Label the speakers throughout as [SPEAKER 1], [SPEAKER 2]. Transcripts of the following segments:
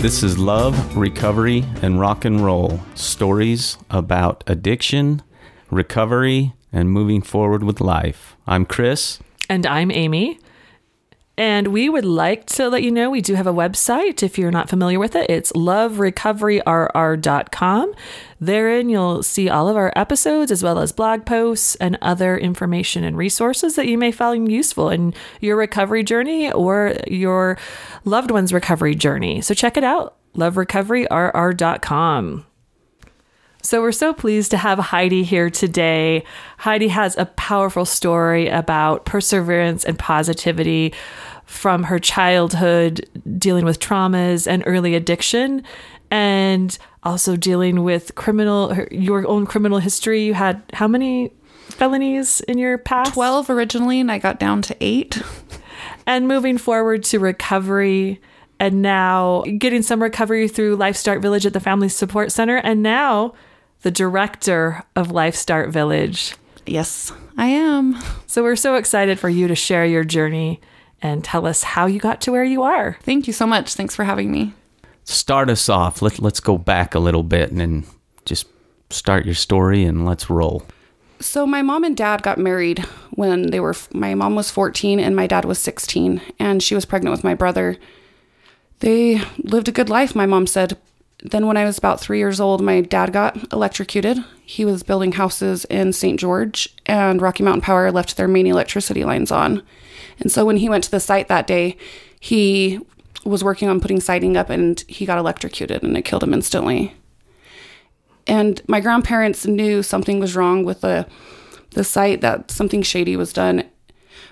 [SPEAKER 1] This is Love, Recovery, and Rock and Roll stories about addiction, recovery, and moving forward with life. I'm Chris.
[SPEAKER 2] And I'm Amy. And we would like to let you know we do have a website if you're not familiar with it. It's loverecoveryrr.com. Therein, you'll see all of our episodes as well as blog posts and other information and resources that you may find useful in your recovery journey or your loved one's recovery journey. So check it out loverecoveryrr.com. So we're so pleased to have Heidi here today. Heidi has a powerful story about perseverance and positivity from her childhood, dealing with traumas and early addiction, and also dealing with criminal, your own criminal history. You had how many felonies in your past?
[SPEAKER 3] 12 originally, and I got down to eight.
[SPEAKER 2] and moving forward to recovery and now getting some recovery through Life Start Village at the Family Support Center, and now the director of Life Start Village.
[SPEAKER 3] Yes, I am.
[SPEAKER 2] So we're so excited for you to share your journey and tell us how you got to where you are.
[SPEAKER 3] Thank you so much. Thanks for having me.
[SPEAKER 1] Start us off. Let, let's go back a little bit and then just start your story and let's roll.
[SPEAKER 3] So, my mom and dad got married when they were, my mom was 14 and my dad was 16, and she was pregnant with my brother. They lived a good life, my mom said. Then, when I was about three years old, my dad got electrocuted. He was building houses in St. George, and Rocky Mountain Power left their main electricity lines on. And so when he went to the site that day, he was working on putting siding up and he got electrocuted and it killed him instantly. And my grandparents knew something was wrong with the the site that something shady was done.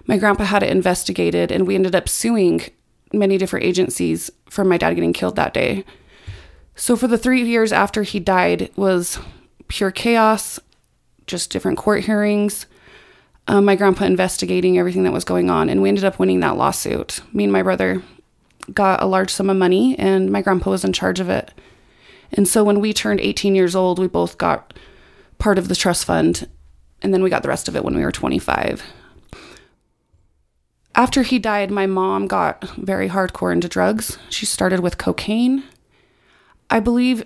[SPEAKER 3] My grandpa had it investigated and we ended up suing many different agencies for my dad getting killed that day. So for the 3 years after he died was pure chaos, just different court hearings, um, my grandpa investigating everything that was going on, and we ended up winning that lawsuit. Me and my brother got a large sum of money, and my grandpa was in charge of it. And so when we turned 18 years old, we both got part of the trust fund, and then we got the rest of it when we were 25. After he died, my mom got very hardcore into drugs. She started with cocaine. I believe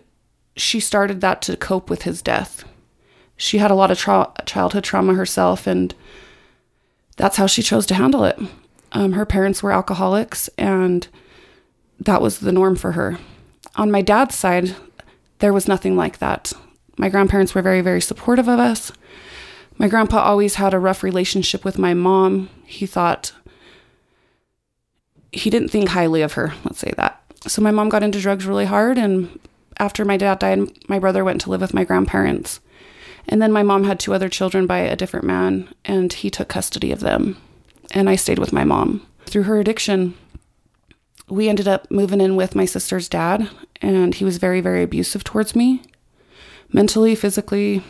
[SPEAKER 3] she started that to cope with his death. She had a lot of tra- childhood trauma herself, and that's how she chose to handle it. Um, her parents were alcoholics, and that was the norm for her. On my dad's side, there was nothing like that. My grandparents were very, very supportive of us. My grandpa always had a rough relationship with my mom. He thought, he didn't think highly of her, let's say that. So my mom got into drugs really hard, and after my dad died, my brother went to live with my grandparents. And then my mom had two other children by a different man, and he took custody of them. And I stayed with my mom. Through her addiction, we ended up moving in with my sister's dad, and he was very, very abusive towards me mentally, physically,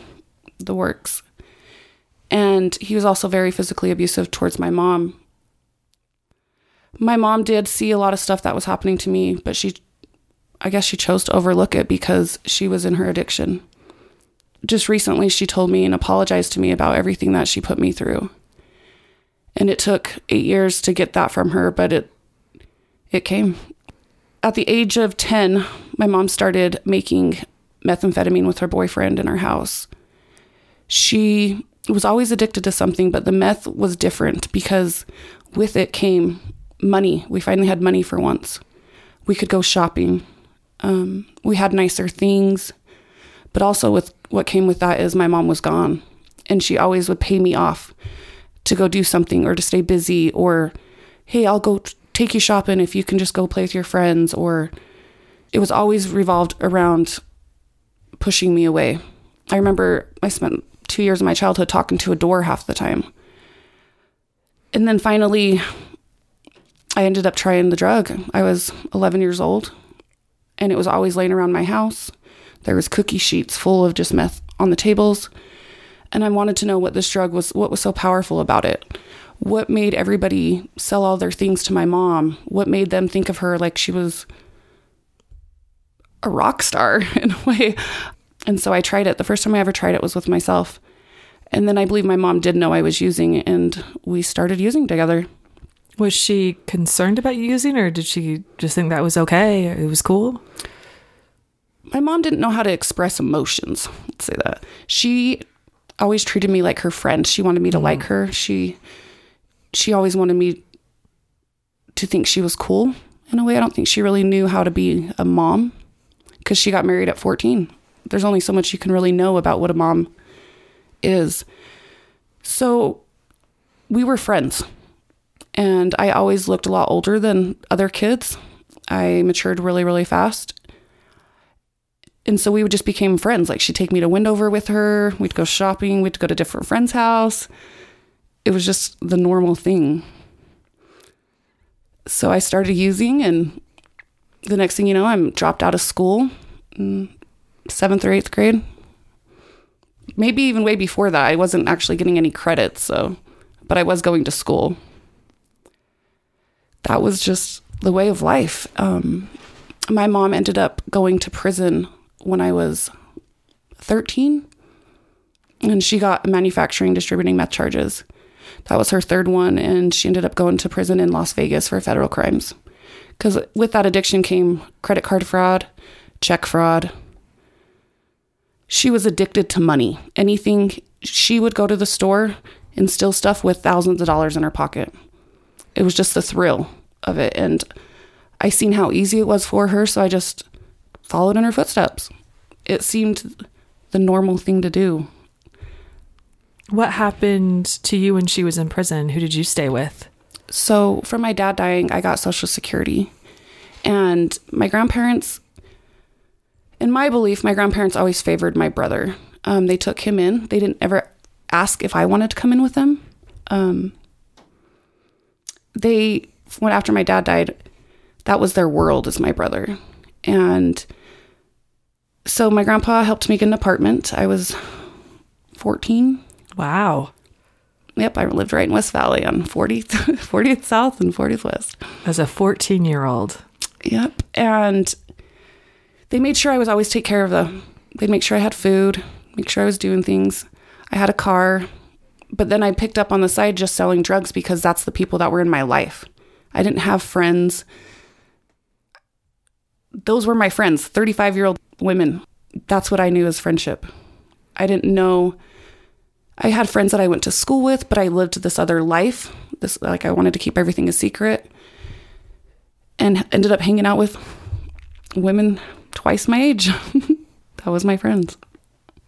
[SPEAKER 3] the works. And he was also very physically abusive towards my mom. My mom did see a lot of stuff that was happening to me, but she, I guess she chose to overlook it because she was in her addiction just recently she told me and apologized to me about everything that she put me through. And it took 8 years to get that from her, but it it came. At the age of 10, my mom started making methamphetamine with her boyfriend in our house. She was always addicted to something, but the meth was different because with it came money. We finally had money for once. We could go shopping. Um, we had nicer things. But also, with what came with that is my mom was gone, and she always would pay me off to go do something or to stay busy, or hey, I'll go t- take you shopping if you can just go play with your friends, or it was always revolved around pushing me away. I remember I spent two years of my childhood talking to a door half the time. And then finally, I ended up trying the drug. I was 11 years old, and it was always laying around my house. There was cookie sheets full of just meth on the tables. And I wanted to know what this drug was, what was so powerful about it. What made everybody sell all their things to my mom? What made them think of her like she was a rock star in a way? And so I tried it. The first time I ever tried it was with myself. And then I believe my mom did know I was using and we started using together.
[SPEAKER 2] Was she concerned about using, or did she just think that was okay? It was cool.
[SPEAKER 3] My mom didn't know how to express emotions. Let's say that. She always treated me like her friend. She wanted me to like mm. her. She she always wanted me to think she was cool in a way. I don't think she really knew how to be a mom because she got married at 14. There's only so much you can really know about what a mom is. So we were friends. And I always looked a lot older than other kids. I matured really, really fast. And so we just became friends. Like she'd take me to Wendover with her. We'd go shopping. We'd go to different friends' house. It was just the normal thing. So I started using, and the next thing you know, I'm dropped out of school, seventh or eighth grade. Maybe even way before that. I wasn't actually getting any credits, so, but I was going to school that was just the way of life. Um, my mom ended up going to prison when I was 13, and she got manufacturing, distributing meth charges. That was her third one, and she ended up going to prison in Las Vegas for federal crimes. Because with that addiction came credit card fraud, check fraud. She was addicted to money. Anything, she would go to the store and steal stuff with thousands of dollars in her pocket it was just the thrill of it. And I seen how easy it was for her, so I just followed in her footsteps. It seemed the normal thing to do.
[SPEAKER 2] What happened to you when she was in prison? Who did you stay with?
[SPEAKER 3] So, from my dad dying, I got Social Security. And my grandparents, in my belief, my grandparents always favored my brother. Um, they took him in. They didn't ever ask if I wanted to come in with them. Um, they went after my dad died, that was their world as my brother. And so my grandpa helped me get an apartment. I was 14.
[SPEAKER 2] Wow.
[SPEAKER 3] Yep, I lived right in West Valley on 40th, 40th South and 40th West.
[SPEAKER 2] As a 14 year old.
[SPEAKER 3] Yep. And they made sure I was always take care of the, they'd make sure I had food, make sure I was doing things. I had a car but then I picked up on the side just selling drugs because that's the people that were in my life. I didn't have friends. Those were my friends, 35 year old women. That's what I knew as friendship. I didn't know. I had friends that I went to school with, but I lived this other life. This like I wanted to keep everything a secret, and ended up hanging out with women twice my age. that was my friends.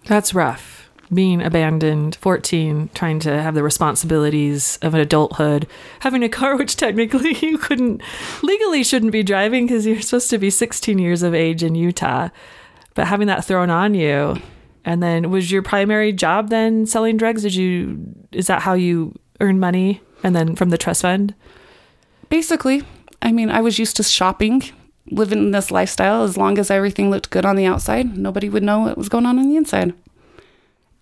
[SPEAKER 2] That's rough being abandoned, 14, trying to have the responsibilities of an adulthood, having a car which technically you couldn't legally shouldn't be driving because you're supposed to be 16 years of age in Utah, but having that thrown on you. And then was your primary job then selling drugs? Did you is that how you earn money and then from the trust fund?
[SPEAKER 3] Basically, I mean, I was used to shopping, living this lifestyle as long as everything looked good on the outside, nobody would know what was going on on the inside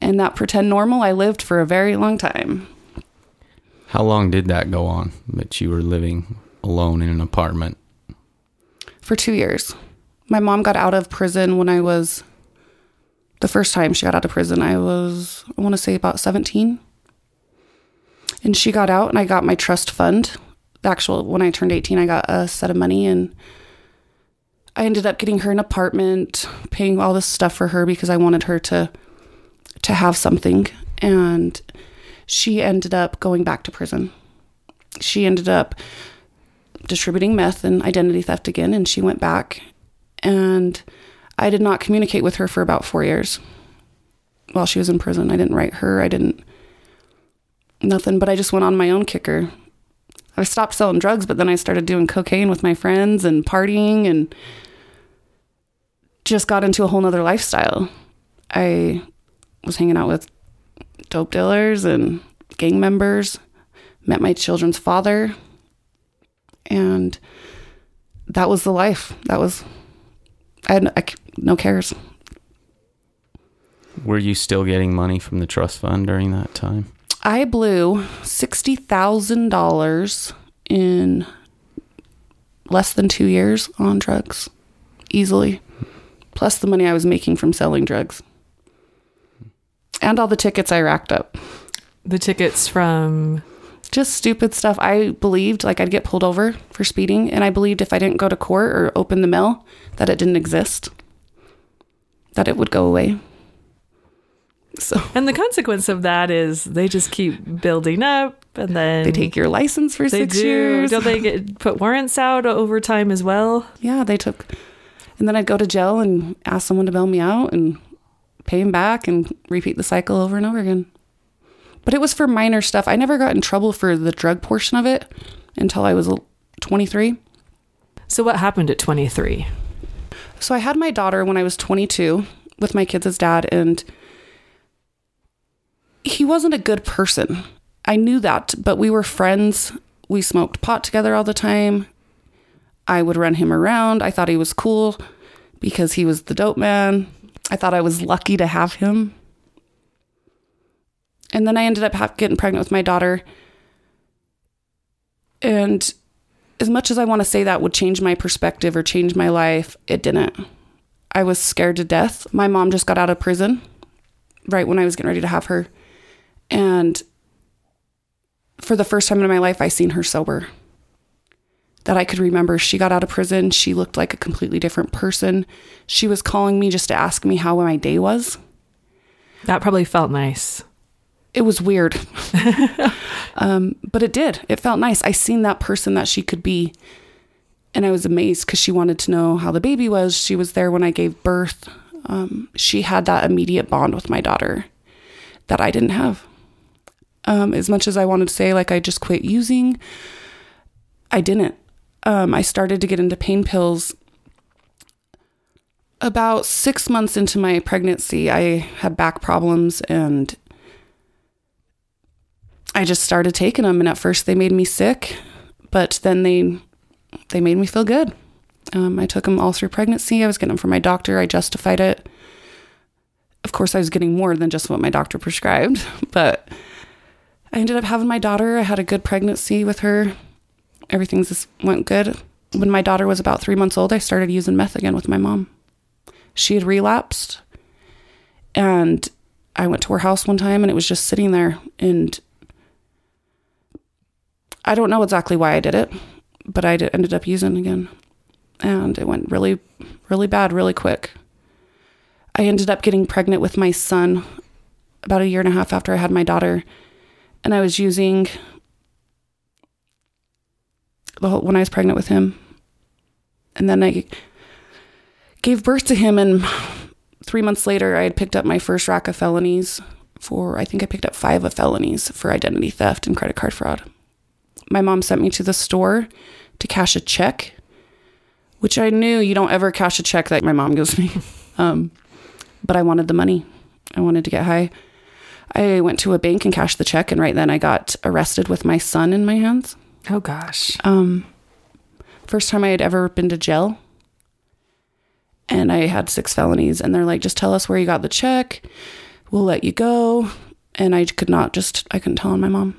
[SPEAKER 3] and that pretend normal I lived for a very long time.
[SPEAKER 1] How long did that go on that you were living alone in an apartment?
[SPEAKER 3] For two years. My mom got out of prison when I was the first time she got out of prison. I was, I want to say, about 17. And she got out, and I got my trust fund. The actual, when I turned 18, I got a set of money, and I ended up getting her an apartment, paying all this stuff for her because I wanted her to to have something. And she ended up going back to prison. She ended up distributing meth and identity theft again, and she went back. And I did not communicate with her for about four years while she was in prison. I didn't write her, I didn't, nothing, but I just went on my own kicker. I stopped selling drugs, but then I started doing cocaine with my friends and partying and just got into a whole nother lifestyle. I was hanging out with dope dealers and gang members, met my children's father, and that was the life. That was, I had I, no cares.
[SPEAKER 1] Were you still getting money from the trust fund during that time?
[SPEAKER 3] I blew $60,000 in less than two years on drugs, easily, plus the money I was making from selling drugs and all the tickets I racked up.
[SPEAKER 2] The tickets from
[SPEAKER 3] just stupid stuff. I believed like I'd get pulled over for speeding, and I believed if I didn't go to court or open the mail, that it didn't exist, that it would go away. So
[SPEAKER 2] And the consequence of that is they just keep building up and then
[SPEAKER 3] they take your license for
[SPEAKER 2] they
[SPEAKER 3] six
[SPEAKER 2] do.
[SPEAKER 3] years.
[SPEAKER 2] Don't they get put warrants out over time as well?
[SPEAKER 3] Yeah, they took, and then I'd go to jail and ask someone to bail me out and pay him back and repeat the cycle over and over again. But it was for minor stuff. I never got in trouble for the drug portion of it until I was 23.
[SPEAKER 2] So what happened at 23?
[SPEAKER 3] So I had my daughter when I was 22 with my kids' dad, and he wasn't a good person. I knew that, but we were friends. We smoked pot together all the time. I would run him around. I thought he was cool because he was the dope man. I thought I was lucky to have him. And then I ended up getting pregnant with my daughter. And as much as I want to say that would change my perspective or change my life, it didn't. I was scared to death. My mom just got out of prison right when I was getting ready to have her. And for the first time in my life, I seen her sober. That I could remember. She got out of prison. She looked like a completely different person. She was calling me just to ask me how my day was.
[SPEAKER 2] That probably felt nice.
[SPEAKER 3] It was weird. um, but it did. It felt nice. I seen that person that she could be. And I was amazed because she wanted to know how the baby was. She was there when I gave birth. Um, she had that immediate bond with my daughter that I didn't have. Um, as much as I wanted to say, like, I just quit using, I didn't. Um, I started to get into pain pills about six months into my pregnancy. I had back problems and I just started taking them. And at first, they made me sick, but then they they made me feel good. Um, I took them all through pregnancy. I was getting them from my doctor. I justified it. Of course, I was getting more than just what my doctor prescribed, but I ended up having my daughter. I had a good pregnancy with her. Everything just went good. When my daughter was about three months old, I started using meth again with my mom. She had relapsed, and I went to her house one time, and it was just sitting there. And I don't know exactly why I did it, but I ended up using again, and it went really, really bad, really quick. I ended up getting pregnant with my son about a year and a half after I had my daughter, and I was using the whole, when I was pregnant with him, and then I gave birth to him, and three months later, I had picked up my first rack of felonies for I think I picked up five of felonies for identity theft and credit card fraud. My mom sent me to the store to cash a check, which I knew you don't ever cash a check that my mom gives me. Um, but I wanted the money. I wanted to get high. I went to a bank and cashed the check, and right then I got arrested with my son in my hands.
[SPEAKER 2] Oh gosh.
[SPEAKER 3] Um, first time I had ever been to jail. And I had six felonies, and they're like, just tell us where you got the check. We'll let you go. And I could not just, I couldn't tell on my mom.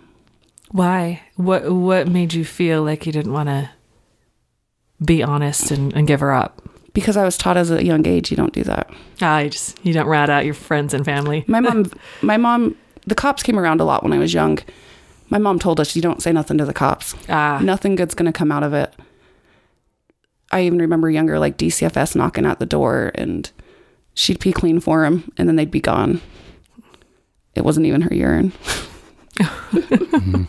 [SPEAKER 2] Why? What what made you feel like you didn't want to be honest and, and give her up?
[SPEAKER 3] Because I was taught as a young age, you don't do that.
[SPEAKER 2] Ah, you just you don't rat out your friends and family.
[SPEAKER 3] My mom, my mom, the cops came around a lot when I was young. My mom told us, you don't say nothing to the cops.
[SPEAKER 2] Ah,
[SPEAKER 3] Nothing good's going to come out of it. I even remember younger, like DCFS knocking at the door and she'd pee clean for him and then they'd be gone. It wasn't even her urine.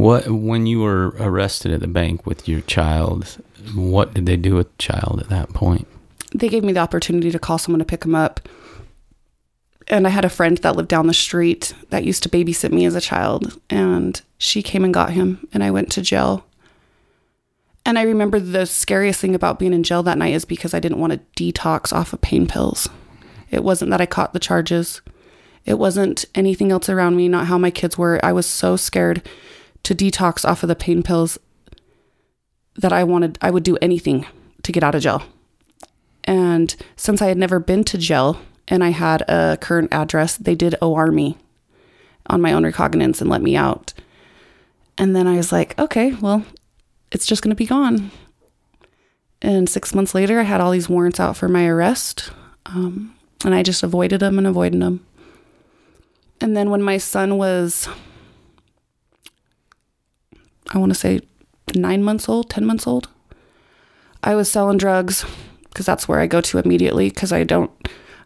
[SPEAKER 1] What when you were arrested at the bank with your child? What did they do with the child at that point?
[SPEAKER 3] They gave me the opportunity to call someone to pick him up. And I had a friend that lived down the street that used to babysit me as a child. And she came and got him, and I went to jail. And I remember the scariest thing about being in jail that night is because I didn't want to detox off of pain pills. It wasn't that I caught the charges, it wasn't anything else around me, not how my kids were. I was so scared to detox off of the pain pills that I wanted, I would do anything to get out of jail. And since I had never been to jail and I had a current address, they did OR me on my own recognizance and let me out. And then I was like, okay, well, it's just going to be gone. And six months later, I had all these warrants out for my arrest. Um, and I just avoided them and avoided them. And then when my son was I want to say nine months old, 10 months old. I was selling drugs because that's where I go to immediately because I don't,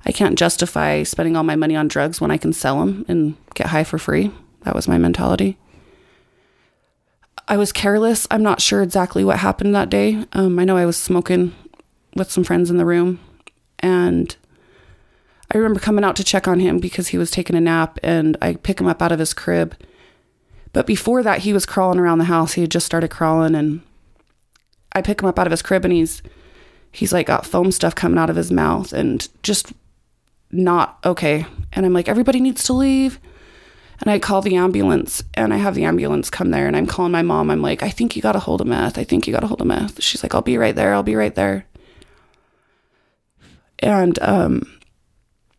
[SPEAKER 3] I can't justify spending all my money on drugs when I can sell them and get high for free. That was my mentality. I was careless. I'm not sure exactly what happened that day. Um, I know I was smoking with some friends in the room and I remember coming out to check on him because he was taking a nap and I pick him up out of his crib. But before that, he was crawling around the house. He had just started crawling and I pick him up out of his crib and he's he's like got foam stuff coming out of his mouth and just not okay. And I'm like, everybody needs to leave. And I call the ambulance and I have the ambulance come there and I'm calling my mom. I'm like, I think you got a hold of meth. I think you got a hold of meth. She's like, I'll be right there. I'll be right there. And um,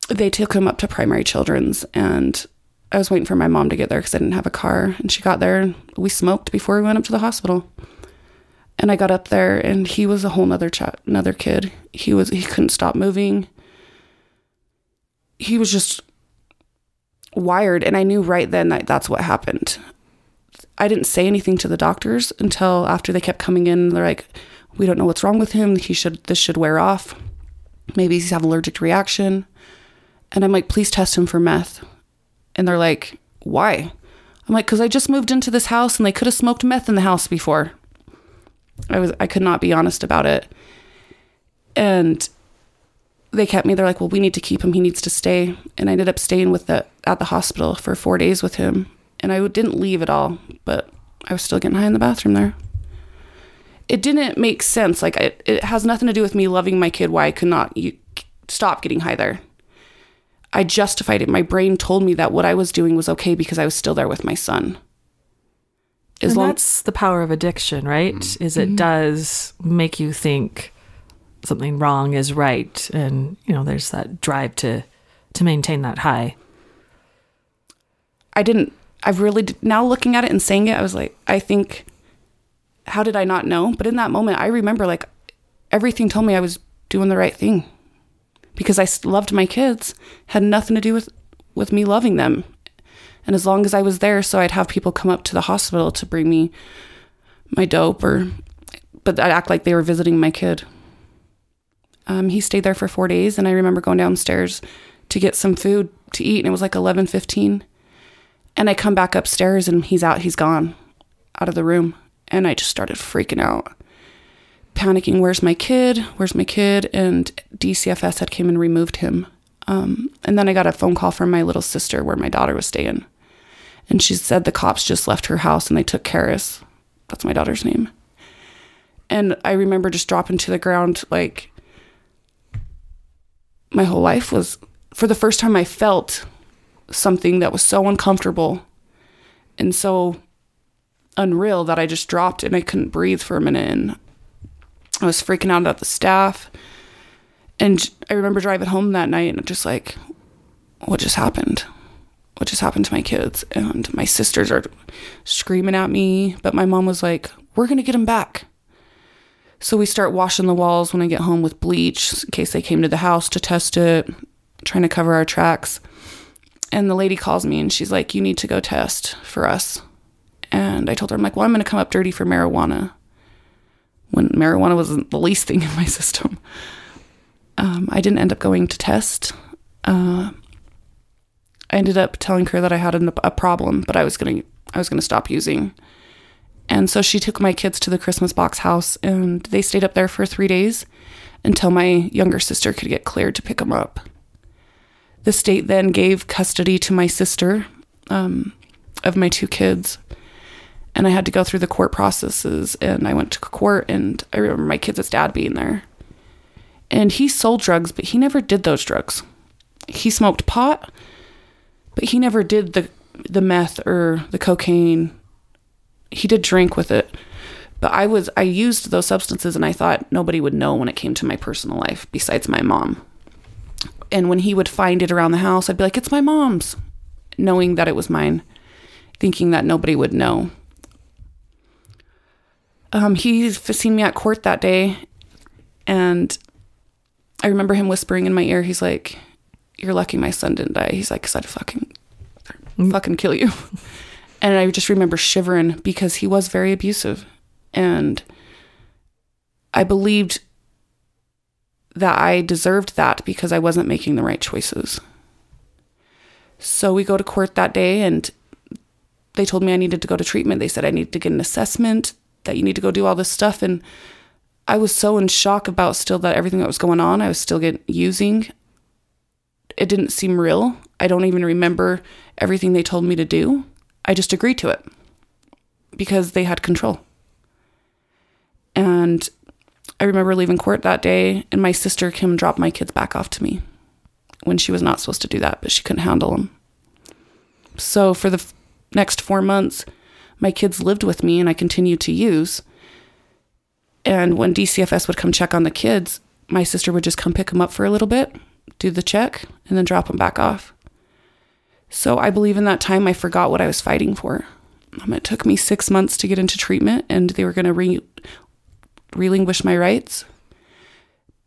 [SPEAKER 3] they took him up to primary children's and I was waiting for my mom to get there because I didn't have a car. And she got there and we smoked before we went up to the hospital. And I got up there and he was a whole nother chat, another kid. He was, he couldn't stop moving. He was just wired. And I knew right then that that's what happened. I didn't say anything to the doctors until after they kept coming in. They're like, we don't know what's wrong with him. He should, this should wear off. Maybe he's having allergic reaction. And I'm like, please test him for meth. And they're like, why? I'm like, because I just moved into this house and they could have smoked meth in the house before. I was I could not be honest about it. And they kept me. They're like, well, we need to keep him. He needs to stay. And I ended up staying with the at the hospital for four days with him. And I didn't leave at all, but I was still getting high in the bathroom there. It didn't make sense. Like it, it has nothing to do with me loving my kid. Why I could not you, stop getting high there. I justified it. My brain told me that what I was doing was okay because I was still there with my son.
[SPEAKER 2] As and long- that's the power of addiction, right? Mm-hmm. Is it mm-hmm. does make you think something wrong is right, and you know, there's that drive to to maintain that high.
[SPEAKER 3] I didn't. I've really now looking at it and saying it. I was like, I think, how did I not know? But in that moment, I remember like everything told me I was doing the right thing because I loved my kids. Had nothing to do with with me loving them and as long as I was there, so I'd have people come up to the hospital to bring me my dope or, but I'd act like they were visiting my kid. Um, he stayed there for four days, and I remember going downstairs to get some food to eat, and it was like eleven fifteen. And I come back upstairs, and he's out. He's gone, out of the room, and I just started freaking out, panicking. Where's my kid? Where's my kid? And DCFS had came and removed him. Um, and then I got a phone call from my little sister where my daughter was staying. And she said the cops just left her house and they took Karis. That's my daughter's name. And I remember just dropping to the ground like my whole life was for the first time I felt something that was so uncomfortable and so unreal that I just dropped and I couldn't breathe for a minute and I was freaking out at the staff. And I remember driving home that night and just like, what just happened? what just happened to my kids? And my sisters are screaming at me, but my mom was like, we're going to get them back. So we start washing the walls when I get home with bleach in case they came to the house to test it, trying to cover our tracks. And the lady calls me and she's like, You need to go test for us. And I told her, I'm like, Well, I'm going to come up dirty for marijuana when marijuana wasn't the least thing in my system. Um, I didn't end up going to test. Uh, I ended up telling her that I had a problem, but I was gonna I was gonna stop using. And so she took my kids to the Christmas box house, and they stayed up there for three days until my younger sister could get cleared to pick them up. The state then gave custody to my sister um, of my two kids, and I had to go through the court processes. And I went to court, and I remember my kids' dad being there. And he sold drugs, but he never did those drugs. He smoked pot but he never did the the meth or the cocaine. He did drink with it. But I was I used those substances and I thought nobody would know when it came to my personal life besides my mom. And when he would find it around the house, I'd be like, "It's my mom's," knowing that it was mine, thinking that nobody would know. Um, he seen me at court that day, and I remember him whispering in my ear. He's like, you're lucky my son didn't die. He's like, cause I'd fucking, mm. fucking kill you. And I just remember shivering because he was very abusive. And I believed that I deserved that because I wasn't making the right choices. So we go to court that day and they told me I needed to go to treatment. They said I needed to get an assessment, that you need to go do all this stuff. And I was so in shock about still that everything that was going on, I was still getting using. It didn't seem real. I don't even remember everything they told me to do. I just agreed to it because they had control. And I remember leaving court that day, and my sister Kim dropped my kids back off to me when she was not supposed to do that, but she couldn't handle them. So for the f- next four months, my kids lived with me, and I continued to use. And when DCFS would come check on the kids, my sister would just come pick them up for a little bit, do the check, and then drop them back off. So I believe in that time I forgot what I was fighting for. Um, it took me six months to get into treatment, and they were going to re- relinquish my rights.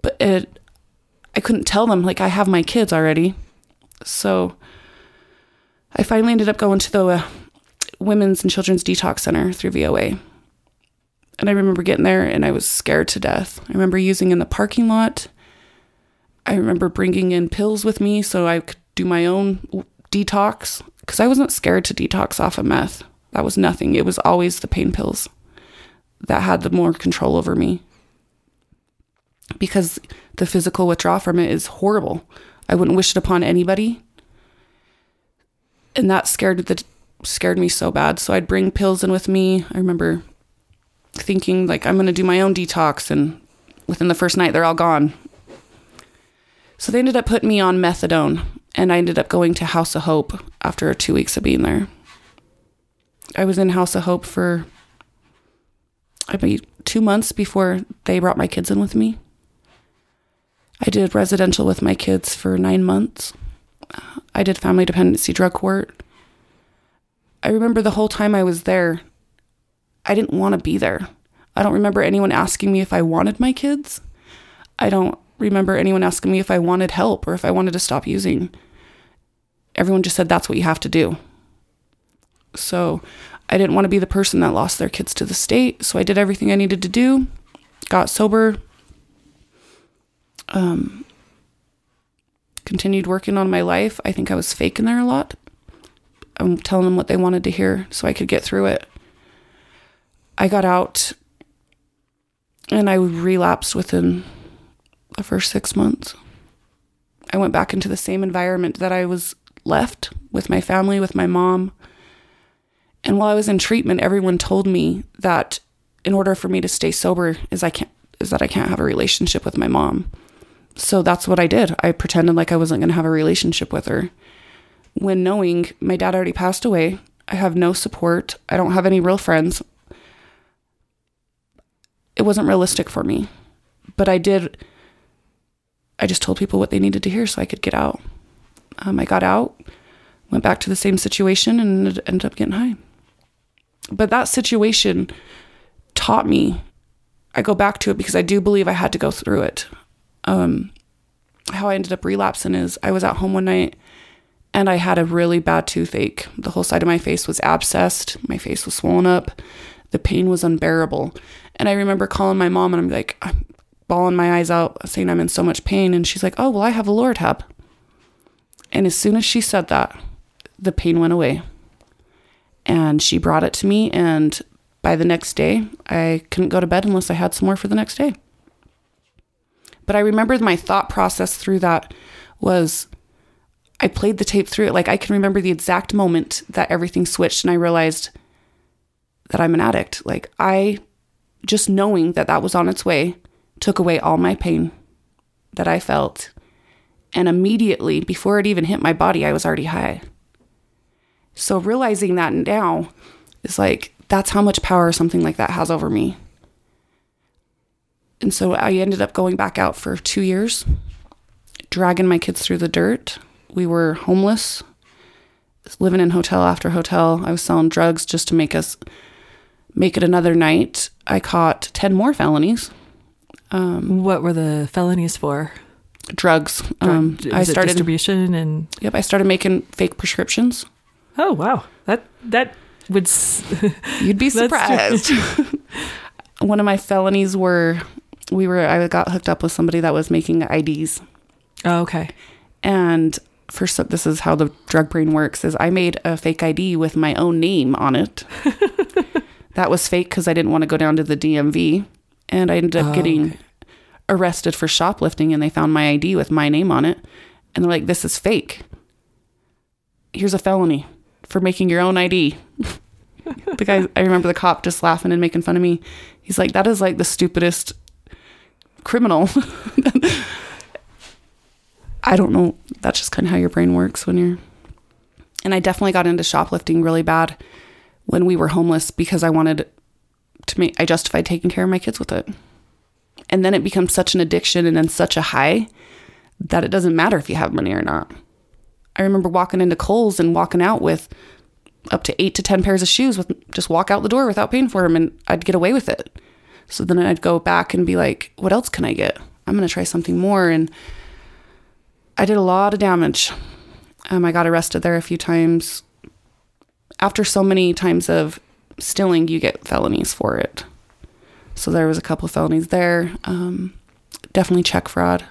[SPEAKER 3] But it, I couldn't tell them, like, I have my kids already. So I finally ended up going to the uh, Women's and Children's Detox Center through VOA. And I remember getting there and I was scared to death. I remember using in the parking lot. I remember bringing in pills with me so I could do my own detox because I wasn't scared to detox off of meth. That was nothing. It was always the pain pills that had the more control over me because the physical withdrawal from it is horrible. I wouldn't wish it upon anybody. And that scared the scared me so bad. So I'd bring pills in with me. I remember thinking like I'm going to do my own detox and within the first night they're all gone. So they ended up putting me on methadone and I ended up going to House of Hope after 2 weeks of being there. I was in House of Hope for I mean 2 months before they brought my kids in with me. I did residential with my kids for 9 months. I did family dependency drug court. I remember the whole time I was there, I didn't want to be there. I don't remember anyone asking me if I wanted my kids. I don't remember anyone asking me if I wanted help or if I wanted to stop using. Everyone just said that's what you have to do. So I didn't want to be the person that lost their kids to the state. So I did everything I needed to do, got sober, um, continued working on my life. I think I was faking there a lot. I'm telling them what they wanted to hear so I could get through it. I got out and I relapsed within the first six months. I went back into the same environment that I was left with my family, with my mom. And while I was in treatment, everyone told me that in order for me to stay sober is I can't is that I can't have a relationship with my mom. So that's what I did. I pretended like I wasn't going to have a relationship with her. When knowing my dad already passed away, I have no support. I don't have any real friends it wasn't realistic for me. But I did, I just told people what they needed to hear so I could get out. Um, I got out, went back to the same situation, and ended up getting high. But that situation taught me, I go back to it because I do believe I had to go through it. Um, how I ended up relapsing is I was at home one night and I had a really bad toothache. The whole side of my face was abscessed, my face was swollen up, the pain was unbearable. And I remember calling my mom and I'm like, I'm bawling my eyes out, saying I'm in so much pain. And she's like, Oh, well, I have a Lortab. And as soon as she said that, the pain went away. And she brought it to me. And by the next day, I couldn't go to bed unless I had some more for the next day. But I remember my thought process through that was I played the tape through it. Like I can remember the exact moment that everything switched and I realized that I'm an addict. Like I just knowing that that was on its way took away all my pain that I felt. And immediately, before it even hit my body, I was already high. So realizing that now is like, that's how much power something like that has over me. And so I ended up going back out for two years, dragging my kids through the dirt. We were homeless, living in hotel after hotel. I was selling drugs just to make us make it another night. I caught 10 more felonies.
[SPEAKER 2] Um, what were the felonies for?
[SPEAKER 3] Drugs.
[SPEAKER 2] Drug, um, I started distribution and
[SPEAKER 3] yep. I started making fake prescriptions.
[SPEAKER 2] Oh wow, that that would. s-
[SPEAKER 3] You'd be surprised. One of my felonies were we were I got hooked up with somebody that was making IDs,
[SPEAKER 2] Oh, okay.
[SPEAKER 3] and first so this is how the drug brain works: is I made a fake ID with my own name on it. that was fake because I didn't want to go down to the DMV, and I ended up
[SPEAKER 2] Oh,
[SPEAKER 3] getting
[SPEAKER 2] okay.
[SPEAKER 3] arrested for shoplifting, and they found my ID with my name on it, and they're like, "This is fake. Here's a felony for making your own ID." the guy, I remember the cop just laughing and making fun of me. He's like, "That is like the stupidest criminal." I don't know. That's just kind of how your brain works when you're. And I definitely got into shoplifting really bad when we were homeless because I wanted to me, I justified taking care of my kids with it, and then it becomes such an addiction and then such a high that it doesn't matter if you have money or not. I remember walking into Kohl's and walking out with up to eight to ten pairs of shoes with just walk out the door without paying for them, and I'd get away with it. So then I'd go back and be like, "What else can I get? I'm gonna try something more." And I did a lot of damage. Um, I got arrested there a few times. After so many times of stealing, you get felonies for it. So there was a couple of felonies there. Um, definitely check fraud,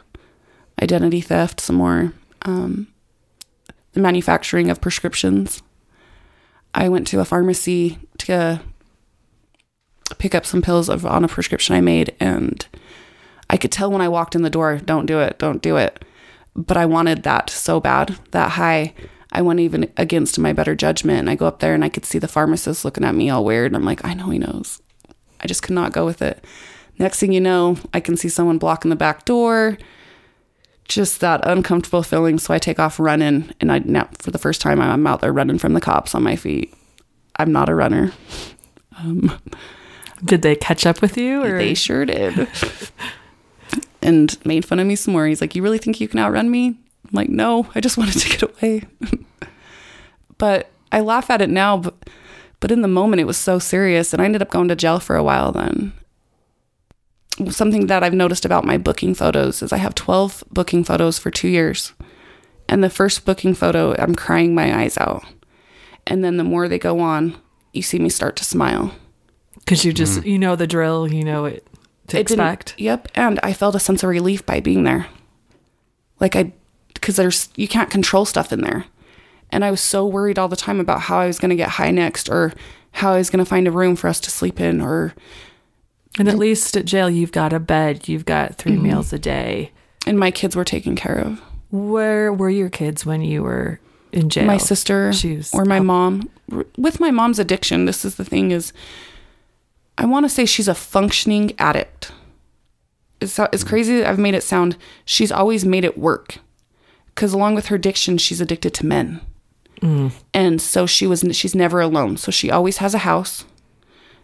[SPEAKER 3] identity theft, some more. Um, the manufacturing of prescriptions. I went to a pharmacy to pick up some pills of on a prescription I made, and I could tell when I walked in the door, "Don't do it, don't do it." But I wanted that so bad, that high. I went even against my better judgment. And I go up there and I could see the pharmacist looking at me all weird. And I'm like, I know he knows. I just could not go with it. Next thing you know, I can see someone blocking the back door. Just that uncomfortable feeling. So I take off running, and I now for the first time I'm out there running from the cops on my feet. I'm not a runner. Um,
[SPEAKER 2] Did they catch up with you? Or
[SPEAKER 3] they sure did. and made fun of me some more. He's like, You really think you can outrun me? I'm like, No, I just wanted to get away. but I laugh at it now, but, but in the moment, it was so serious. And I ended up going to jail for a while then. Something that I've noticed about my booking photos is I have 12 booking photos for two years. And the first booking photo, I'm crying my eyes out. And then the more they go on, you see me start to smile.
[SPEAKER 2] because you just mm-hmm. you know the drill, you know it to
[SPEAKER 3] It
[SPEAKER 2] expect.
[SPEAKER 3] Yep, and I felt a sense of relief by being there. Like I, because there's you can't control stuff in there, and I was so worried all the time about how I was going to get high next, or how I was going to find a room for us to sleep in, or
[SPEAKER 2] And at least at jail, you've got a bed, you've got 3
[SPEAKER 3] Mm-hmm.
[SPEAKER 2] meals a day.
[SPEAKER 3] and my kids were taken care of.
[SPEAKER 2] Where were your kids when you were in jail?
[SPEAKER 3] My sister or my
[SPEAKER 2] up-
[SPEAKER 3] mom. With my mom's addiction, this is the thing: is I want to say she's a functioning addict. It's it's crazy. that I've made it sound. She's always made it work, because along with her addiction, she's addicted to men, and so she was. She's never alone. So she always has a house.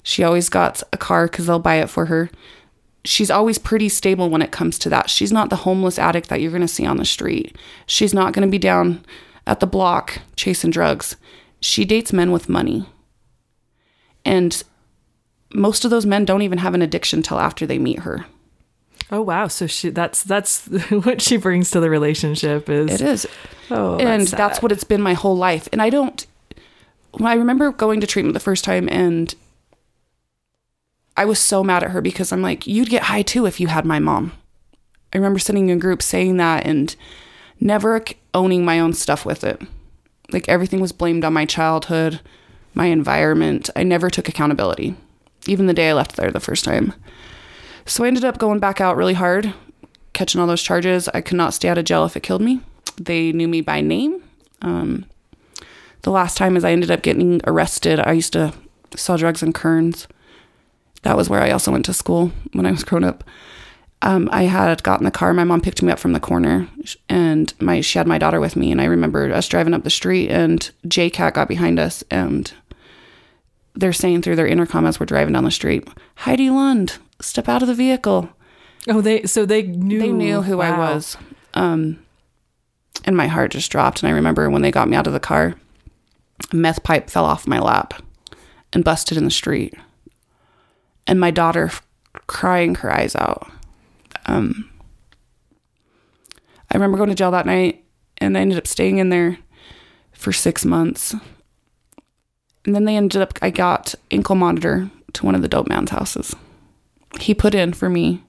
[SPEAKER 3] She always got a car because they'll buy it for her. She's always pretty stable when it comes to that. She's not the homeless addict that you're going to see on the street. She's not going to be down at the block chasing drugs. She dates men with money. And most of those men don't even have an addiction till after they meet her.
[SPEAKER 2] Oh wow! So she that's that's what she brings to the relationship is.
[SPEAKER 3] It is.
[SPEAKER 2] Oh,
[SPEAKER 3] and
[SPEAKER 2] sad.
[SPEAKER 3] that's what it's been my whole life. And I don't. When I remember going to treatment the first time, and I was so mad at her because I'm like, you'd get high too if you had my mom. I remember sitting in a group saying that and never owning my own stuff with it. Like everything was blamed on my childhood, my environment. I never took accountability, even the day I left there the first time. So I ended up going back out really hard, catching all those charges. I could not stay out of jail if it killed me. They knew me by name. Um, the last time is I ended up getting arrested. I used to sell drugs in Kearns. That was where I also went to school when I was grown up. Um, I had got in the car. My mom picked me up from the corner, and my she had my daughter with me. And I remember us driving up the street, and J Cat got behind us, and they're saying through their intercom as we're driving down the street, Heidi Lund, step out of the vehicle.
[SPEAKER 2] oh they so they knew
[SPEAKER 3] They knew who I was. Um, and my heart just dropped. And I remember when they got me out of the car, a meth pipe fell off my lap and busted in the street. And my daughter f- crying her eyes out. Um, I remember going to jail that night and I ended up staying in there for six months. And then they ended up, I got ankle monitor to one of the dope man's houses. He put in for me,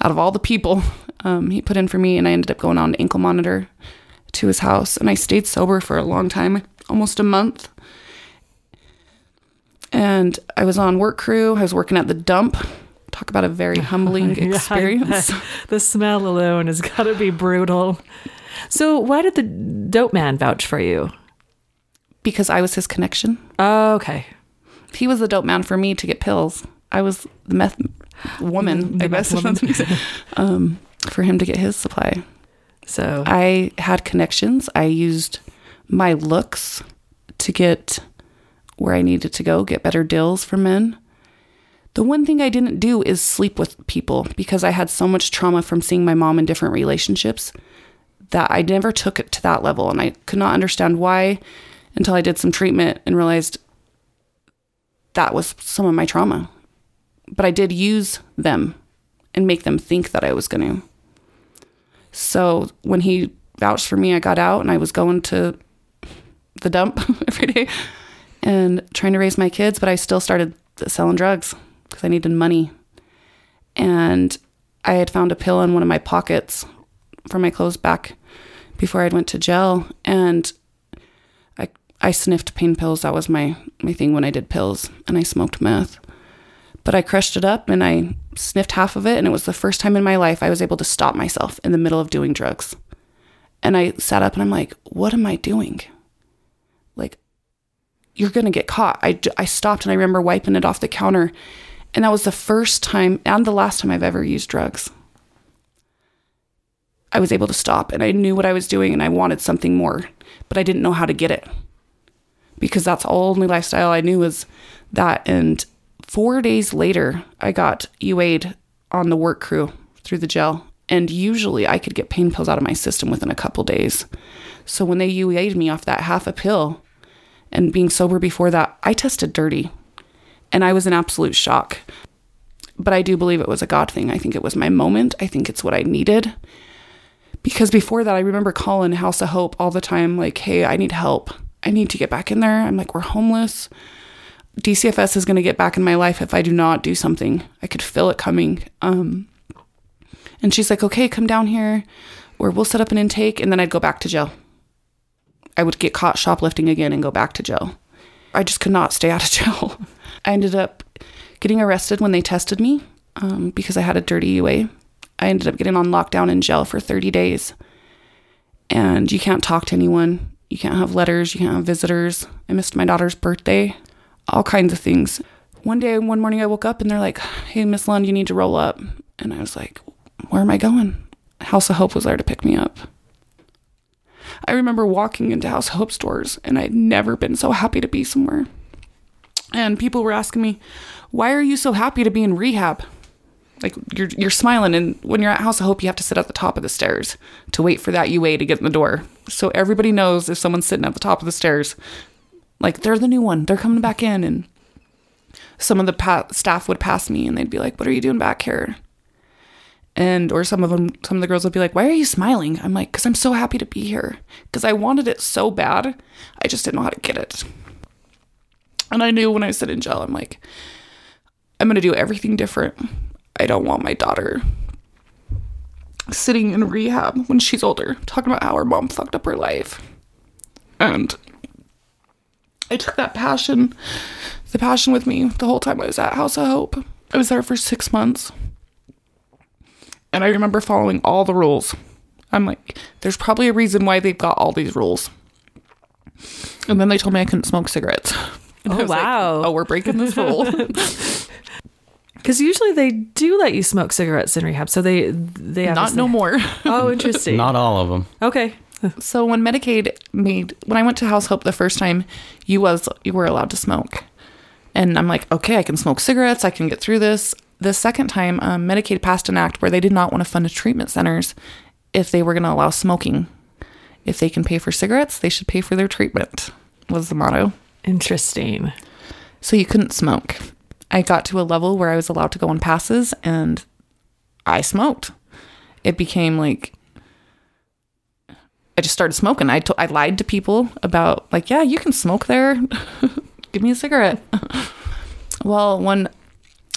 [SPEAKER 3] out of all the people, um, he put in for me, and I ended up going on to ankle monitor to his house. And I stayed sober for a long time, almost a month. And I was on work crew, I was working at the dump. Talk about a very humbling experience.
[SPEAKER 2] the smell alone has got to be brutal. So, why did the dope man vouch for you?
[SPEAKER 3] because I was his connection.
[SPEAKER 2] Oh, okay.
[SPEAKER 3] He was the dope man for me to get pills. I was the meth woman,
[SPEAKER 2] The
[SPEAKER 3] I guess,
[SPEAKER 2] woman.
[SPEAKER 3] um, for him to get his supply.
[SPEAKER 2] So,
[SPEAKER 3] I had connections. I used my looks to get where I needed to go, get better deals for men. The one thing I didn't do is sleep with people because I had so much trauma from seeing my mom in different relationships that I never took it to that level. And I could not understand why until I did some treatment and realized that was some of my trauma. But I did use them and make them think that I was going to. So when he vouched for me, I got out and I was going to the dump every day and trying to raise my kids, but I still started selling drugs because I needed money. And I had found a pill in one of my pockets for my clothes back before I went to jail. And I I sniffed pain pills. That was my, my thing when I did pills. And I smoked meth. But I crushed it up and I sniffed half of it. And it was the first time in my life I was able to stop myself in the middle of doing drugs. And I sat up and I'm like, what am I doing? Like, you're going to get caught. I, I stopped and I remember wiping it off the counter. And that was the first time and the last time I've ever used drugs. I was able to stop and I knew what I was doing and I wanted something more, but I didn't know how to get it because that's the only lifestyle I knew was that. And four days later, I got UA'd on the work crew through the jail. And usually I could get pain pills out of my system within a couple days. So when they UA'd me off that half a pill and being sober before that, I tested dirty and I was in absolute shock. But I do believe it was a God thing. I think it was my moment. I think it's what I needed. Because before that, I remember calling House of Hope all the time, like, hey, I need help. I need to get back in there. I'm like, we're homeless. DCFS is going to get back in my life if I do not do something. I could feel it coming. Um, and she's like, okay, come down here or we'll set up an intake. And then I'd go back to jail. I would get caught shoplifting again and go back to jail. I just could not stay out of jail. I ended up getting arrested when they tested me um, because I had a dirty UA. I ended up getting on lockdown in jail for 30 days. And you can't talk to anyone. You can't have letters. You can't have visitors. I missed my daughter's birthday. All kinds of things. One day, one morning, I woke up and they're like, hey, Miss Lund, you need to roll up. And I was like, where am I going? House of Hope was there to pick me up. I remember walking into House of Hope stores and I'd never been so happy to be somewhere. And people were asking me, why are you so happy to be in rehab? Like you're you're smiling and when you're at House of Hope you have to sit at the top of the stairs to wait for that UA to get in the door. So everybody knows if someone's sitting at the top of the stairs, like they're the new one. They're coming back in and some of the pa- staff would pass me and they'd be like, "What are you doing back here?" And or some of them some of the girls would be like, "Why are you smiling?" I'm like, "Cuz I'm so happy to be here cuz I wanted it so bad. I just didn't know how to get it." And I knew when I sit in jail, I'm like, I'm going to do everything different. I don't want my daughter sitting in rehab when she's older, talking about how her mom fucked up her life. And I took that passion, the passion with me the whole time I was at House of Hope. I was there for six months. And I remember following all the rules. I'm like, there's probably a reason why they've got all these rules. And then they told me I couldn't smoke cigarettes. And I
[SPEAKER 2] Oh,
[SPEAKER 3] was like,
[SPEAKER 2] wow.
[SPEAKER 3] oh, we're breaking this rule.
[SPEAKER 2] because usually they do let you smoke cigarettes in rehab. So they, they
[SPEAKER 3] Not no more.
[SPEAKER 2] Oh, interesting.
[SPEAKER 1] Not all of them.
[SPEAKER 2] okay.
[SPEAKER 3] So when Medicaid made when I went to House Hope the first time, you was you were allowed to smoke, and I'm like, okay, I can smoke cigarettes, I can get through this. The second time, um, Medicaid passed an act where they did not want to fund treatment centers if they were going to allow smoking. If they can pay for cigarettes, they should pay for their treatment. Was the motto.
[SPEAKER 2] Interesting.
[SPEAKER 3] So you couldn't smoke. I got to a level where I was allowed to go on passes, and I smoked. It became like I just started smoking. I to- I lied to people about like, yeah, you can smoke there. give me a cigarette. well, one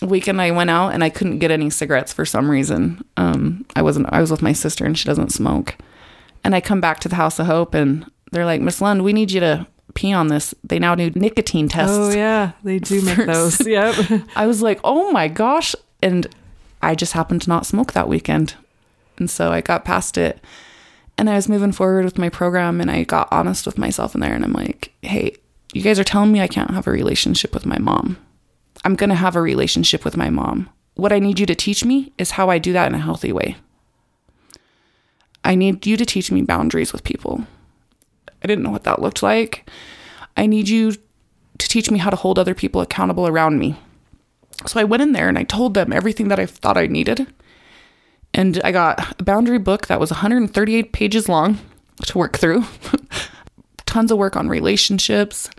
[SPEAKER 3] weekend I went out and I couldn't get any cigarettes for some reason. Um, I wasn't. I was with my sister and she doesn't smoke. And I come back to the House of Hope and they're like, Miss Lund, we need you to pee on this. They now do nicotine tests.
[SPEAKER 2] Oh yeah, they do make those. Yep.
[SPEAKER 3] I was like, oh my gosh. And I just happened to not smoke that weekend. And so I got past it and I was moving forward with my program and I got honest with myself in there. And I'm like, hey, you guys are telling me I can't have a relationship with my mom. I'm going to have a relationship with my mom. What I need you to teach me is how I do that in a healthy way. I need you to teach me boundaries with people. I didn't know what that looked like. I need you to teach me how to hold other people accountable around me. So I went in there and I told them everything that I thought I needed. And I got a boundary book that was 138 pages long to work through. Tons of work on relationships.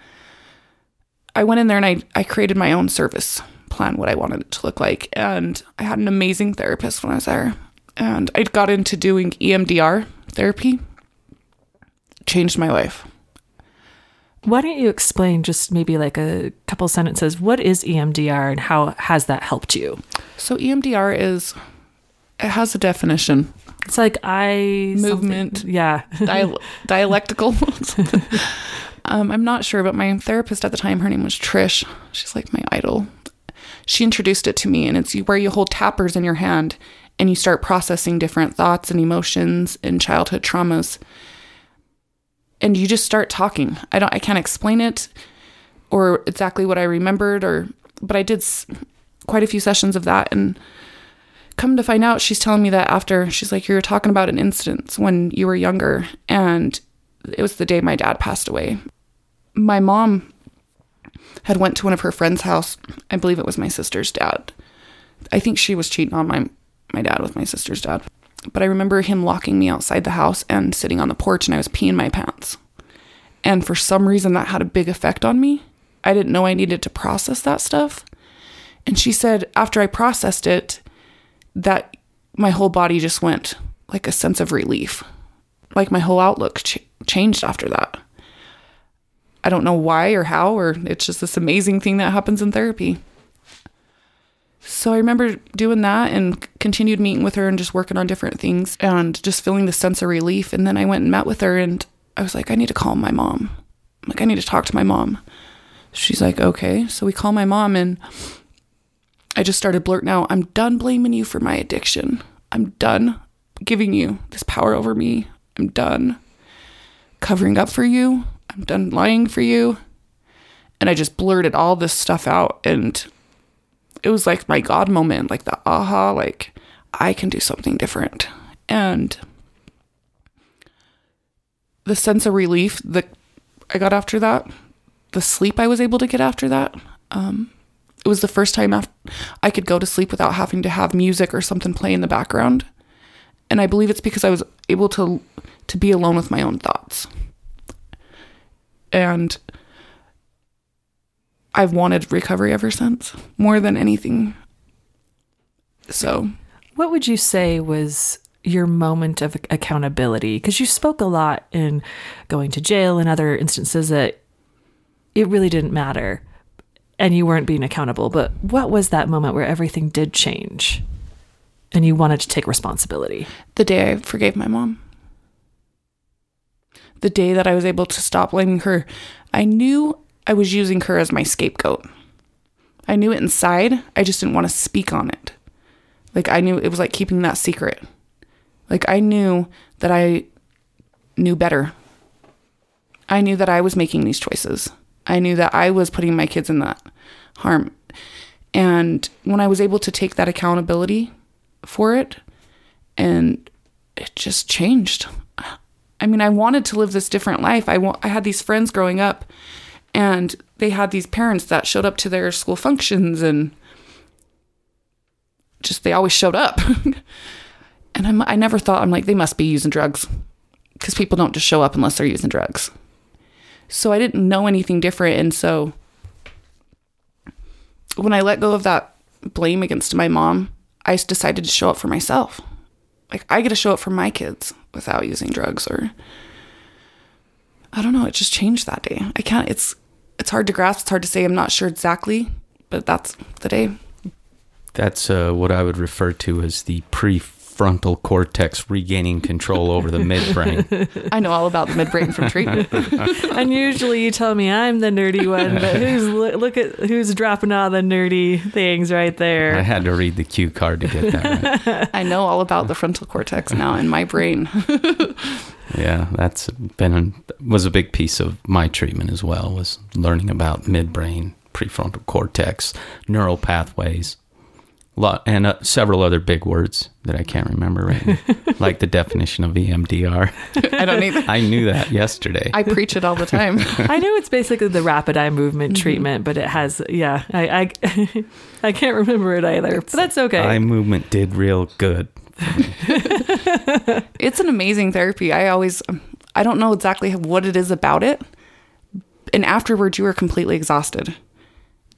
[SPEAKER 3] I went in there and I, I created my own service plan, what I wanted it to look like. And I had an amazing therapist when I was there. And I got into doing EMDR therapy, changed my life.
[SPEAKER 2] Why don't you explain just maybe like a couple sentences? What is EMDR and how has that helped you?
[SPEAKER 3] So EMDR is it has a definition.
[SPEAKER 2] It's like Eye
[SPEAKER 3] Movement.
[SPEAKER 2] something- Yeah.
[SPEAKER 3] Dial- dialectical. um, I'm not sure, but my therapist at the time, her name was Trish. She's like my idol. She introduced it to me, and it's where you hold tappers in your hand and you start processing different thoughts and emotions and childhood traumas. And you just start talking. I don't. I can't explain it, or exactly what I remembered, or but I did s- quite a few sessions of that, and come to find out, she's telling me that after she's like, you were talking about an instance when you were younger, and it was the day my dad passed away. My mom had went to one of her friends' house. I believe it was my sister's dad. I think she was cheating on my my dad with my sister's dad. But I remember him locking me outside the house and sitting on the porch, and I was peeing my pants. And for some reason, that had a big effect on me. I didn't know I needed to process that stuff. And she said, after I processed it, that my whole body just went like a sense of relief. Like my whole outlook ch- changed after that. I don't know why or how, or it's just this amazing thing that happens in therapy. So I remember doing that and continued meeting with her and just working on different things and just feeling the sense of relief. And then I went and met with her and I was like, I need to call my mom. Like, I need to talk to my mom. She's like, okay. So we call my mom and I just started blurting out, I'm done blaming you for my addiction. I'm done giving you this power over me. I'm done covering up for you. I'm done lying for you. And I just blurted all this stuff out. And it was like my God moment, like the aha, like I can do something different. And the sense of relief that I got after that, the sleep I was able to get after that, um, it was the first time I could go to sleep without having to have music or something play in the background. And I believe it's because I was able to to be alone with my own thoughts. And I've wanted recovery ever since, more than anything. So,
[SPEAKER 2] What would you say was your moment of accountability? Because you spoke a lot in going to jail and other instances that it really didn't matter and you weren't being accountable. But what was that moment where everything did change and you wanted to take responsibility?
[SPEAKER 3] the day I forgave my mom, the day that I was able to stop blaming her, I knew I was using her as my scapegoat. I knew it inside. I just didn't want to speak on it. Like, I knew it was like keeping that secret. Like, I knew that I knew better. I knew that I was making these choices. I knew that I was putting my kids in that harm. And when I was able to take that accountability for it, and it just changed. I mean, I wanted to live this different life. I wa- I had these friends growing up, and they had these parents that showed up to their school functions, and just they always showed up. and I'm, I never thought I'm like they must be using drugs, because people don't just show up unless they're using drugs. So I didn't know anything different, and so when I let go of that blame against my mom, I decided to show up for myself. Like I get to show up for my kids without using drugs or I don't know, it just changed that day. I can't it's it's hard to grasp. It's hard to say. I'm not sure exactly, but that's the day.
[SPEAKER 1] That's uh, what I would refer to as the prefrontal cortex regaining control over the midbrain.
[SPEAKER 3] I know all about the midbrain from treatment.
[SPEAKER 2] and usually you tell me I'm the nerdy one, but who's look at who's dropping all the nerdy things right there.
[SPEAKER 1] I had to read the cue card to get that right.
[SPEAKER 3] I know all about the frontal cortex now in my brain.
[SPEAKER 1] Yeah, that's been was a big piece of my treatment as well. Was learning about midbrain, prefrontal cortex, neural pathways, lot, and uh, several other big words that I can't remember right now, like the definition of EMDR.
[SPEAKER 3] I don't either.
[SPEAKER 1] I knew that yesterday.
[SPEAKER 3] I preach it all the time.
[SPEAKER 2] I know it's basically the rapid eye movement treatment, but it has yeah. I I, I can't remember it either, but that's okay.
[SPEAKER 1] Eye movement did real good.
[SPEAKER 3] It's an amazing therapy. I always, I don't know exactly what it is about it. And afterwards, you are completely exhausted,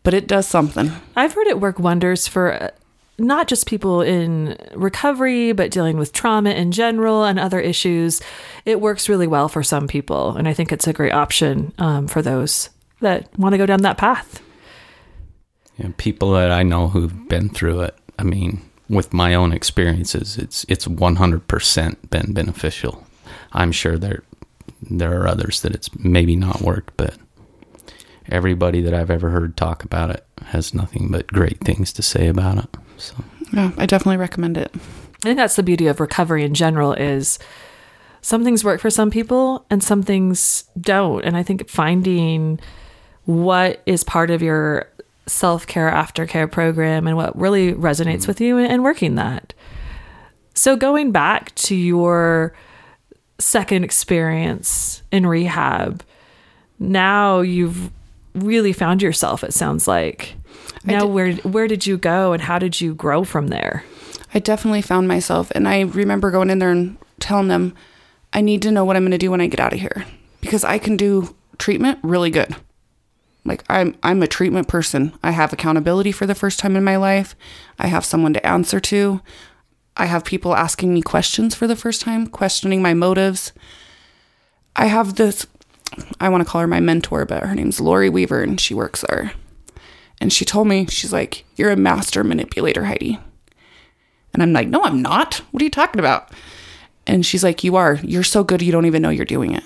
[SPEAKER 3] but it does something.
[SPEAKER 2] I've heard it work wonders for not just people in recovery, but dealing with trauma in general and other issues. It works really well for some people, and I think it's a great option um, for those that want to go down that path.
[SPEAKER 1] Know, people that I know who've been through it. I mean, with my own experiences, it's it's 100% been beneficial. I'm sure there there are others that it's maybe not worked, but everybody that I've ever heard talk about it has nothing but great things to say about it. So
[SPEAKER 3] Yeah, I definitely recommend it.
[SPEAKER 2] I think that's the beauty of recovery in general is some things work for some people and some things don't. And I think finding what is part of your self-care aftercare program and what really resonates mm-hmm. with you and working that. So going back to your second experience in rehab, now you've really found yourself it sounds like. Now
[SPEAKER 3] did-
[SPEAKER 2] where where did you go and how did you grow from there?
[SPEAKER 3] I definitely found myself. And I remember going in there and telling them, I need to know what I'm going to do when I get out of here because I can do treatment really good. Like I'm I'm a treatment person. I have accountability for the first time in my life. I have someone to answer to. I have people asking me questions for the first time, questioning my motives. I have this I want to call her my mentor, but her name's Lori Weaver and she works there. And she told me, she's like, You're a master manipulator, Heidi. And I'm like, no, I'm not. What are you talking about? And she's like, you are. You're so good, you don't even know you're doing it.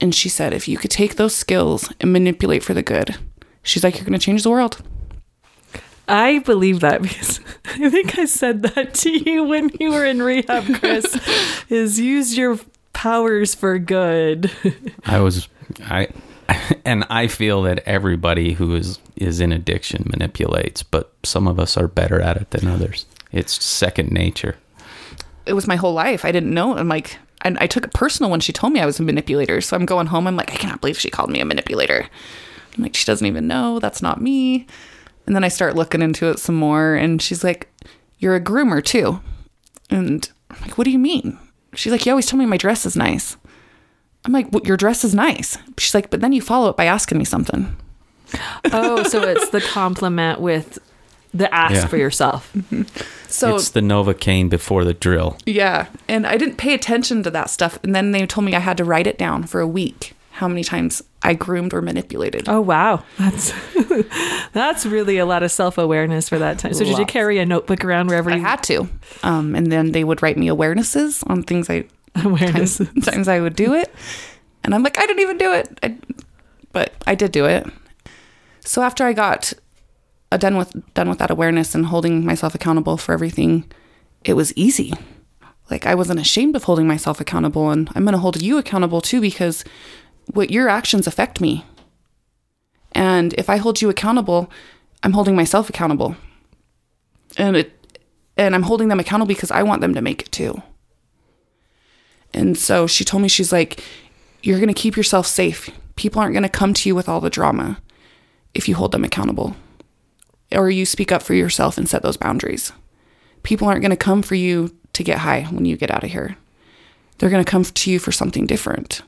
[SPEAKER 3] And she said, if you could take those skills and manipulate for the good, she's like, you're going to change the world.
[SPEAKER 2] I believe that because I think I said that to you when you were in rehab, Chris. is use your powers for good.
[SPEAKER 1] I was I and I feel that everybody who is is in addiction manipulates, but some of us are better at it than others. It's second nature.
[SPEAKER 3] It was my whole life. I didn't know. I'm like, and I took it personal when she told me I was a manipulator. So I'm going home. I'm like, I cannot believe she called me a manipulator. I'm like, she doesn't even know. That's not me. And then I start looking into it some more. And she's like, you're a groomer too. And I'm like, what do you mean? She's like, you always tell me my dress is nice. I'm like, well, your dress is nice. She's like, but then you follow it by asking me something.
[SPEAKER 2] oh, so it's the compliment with the ask
[SPEAKER 1] Yeah.
[SPEAKER 2] for yourself.
[SPEAKER 3] So
[SPEAKER 1] it's the Novocaine before the drill.
[SPEAKER 3] Yeah. And I didn't pay attention to that stuff. And then they told me I had to write it down for a week how many times I groomed or manipulated.
[SPEAKER 2] Oh wow, that's that's really a lot of self awareness for that time. So did you carry a notebook around wherever
[SPEAKER 3] I
[SPEAKER 2] you
[SPEAKER 3] had to. Um, and then they would write me awarenesses on things I
[SPEAKER 2] awareness?
[SPEAKER 3] times, times I would do it. And I'm like, I didn't even do it. I, but I did do it. So after I got uh, done with done with that awareness and holding myself accountable for everything, it was easy. Like I wasn't ashamed of holding myself accountable, and I'm going to hold you accountable too because what your actions affect me. And if I hold you accountable, I'm holding myself accountable. And it and I'm holding them accountable because I want them to make it too. And so she told me, she's like, you're going to keep yourself safe. People aren't going to come to you with all the drama if you hold them accountable or you speak up for yourself and set those boundaries. People aren't going to come for you to get high when you get out of here. They're going to come to you for something different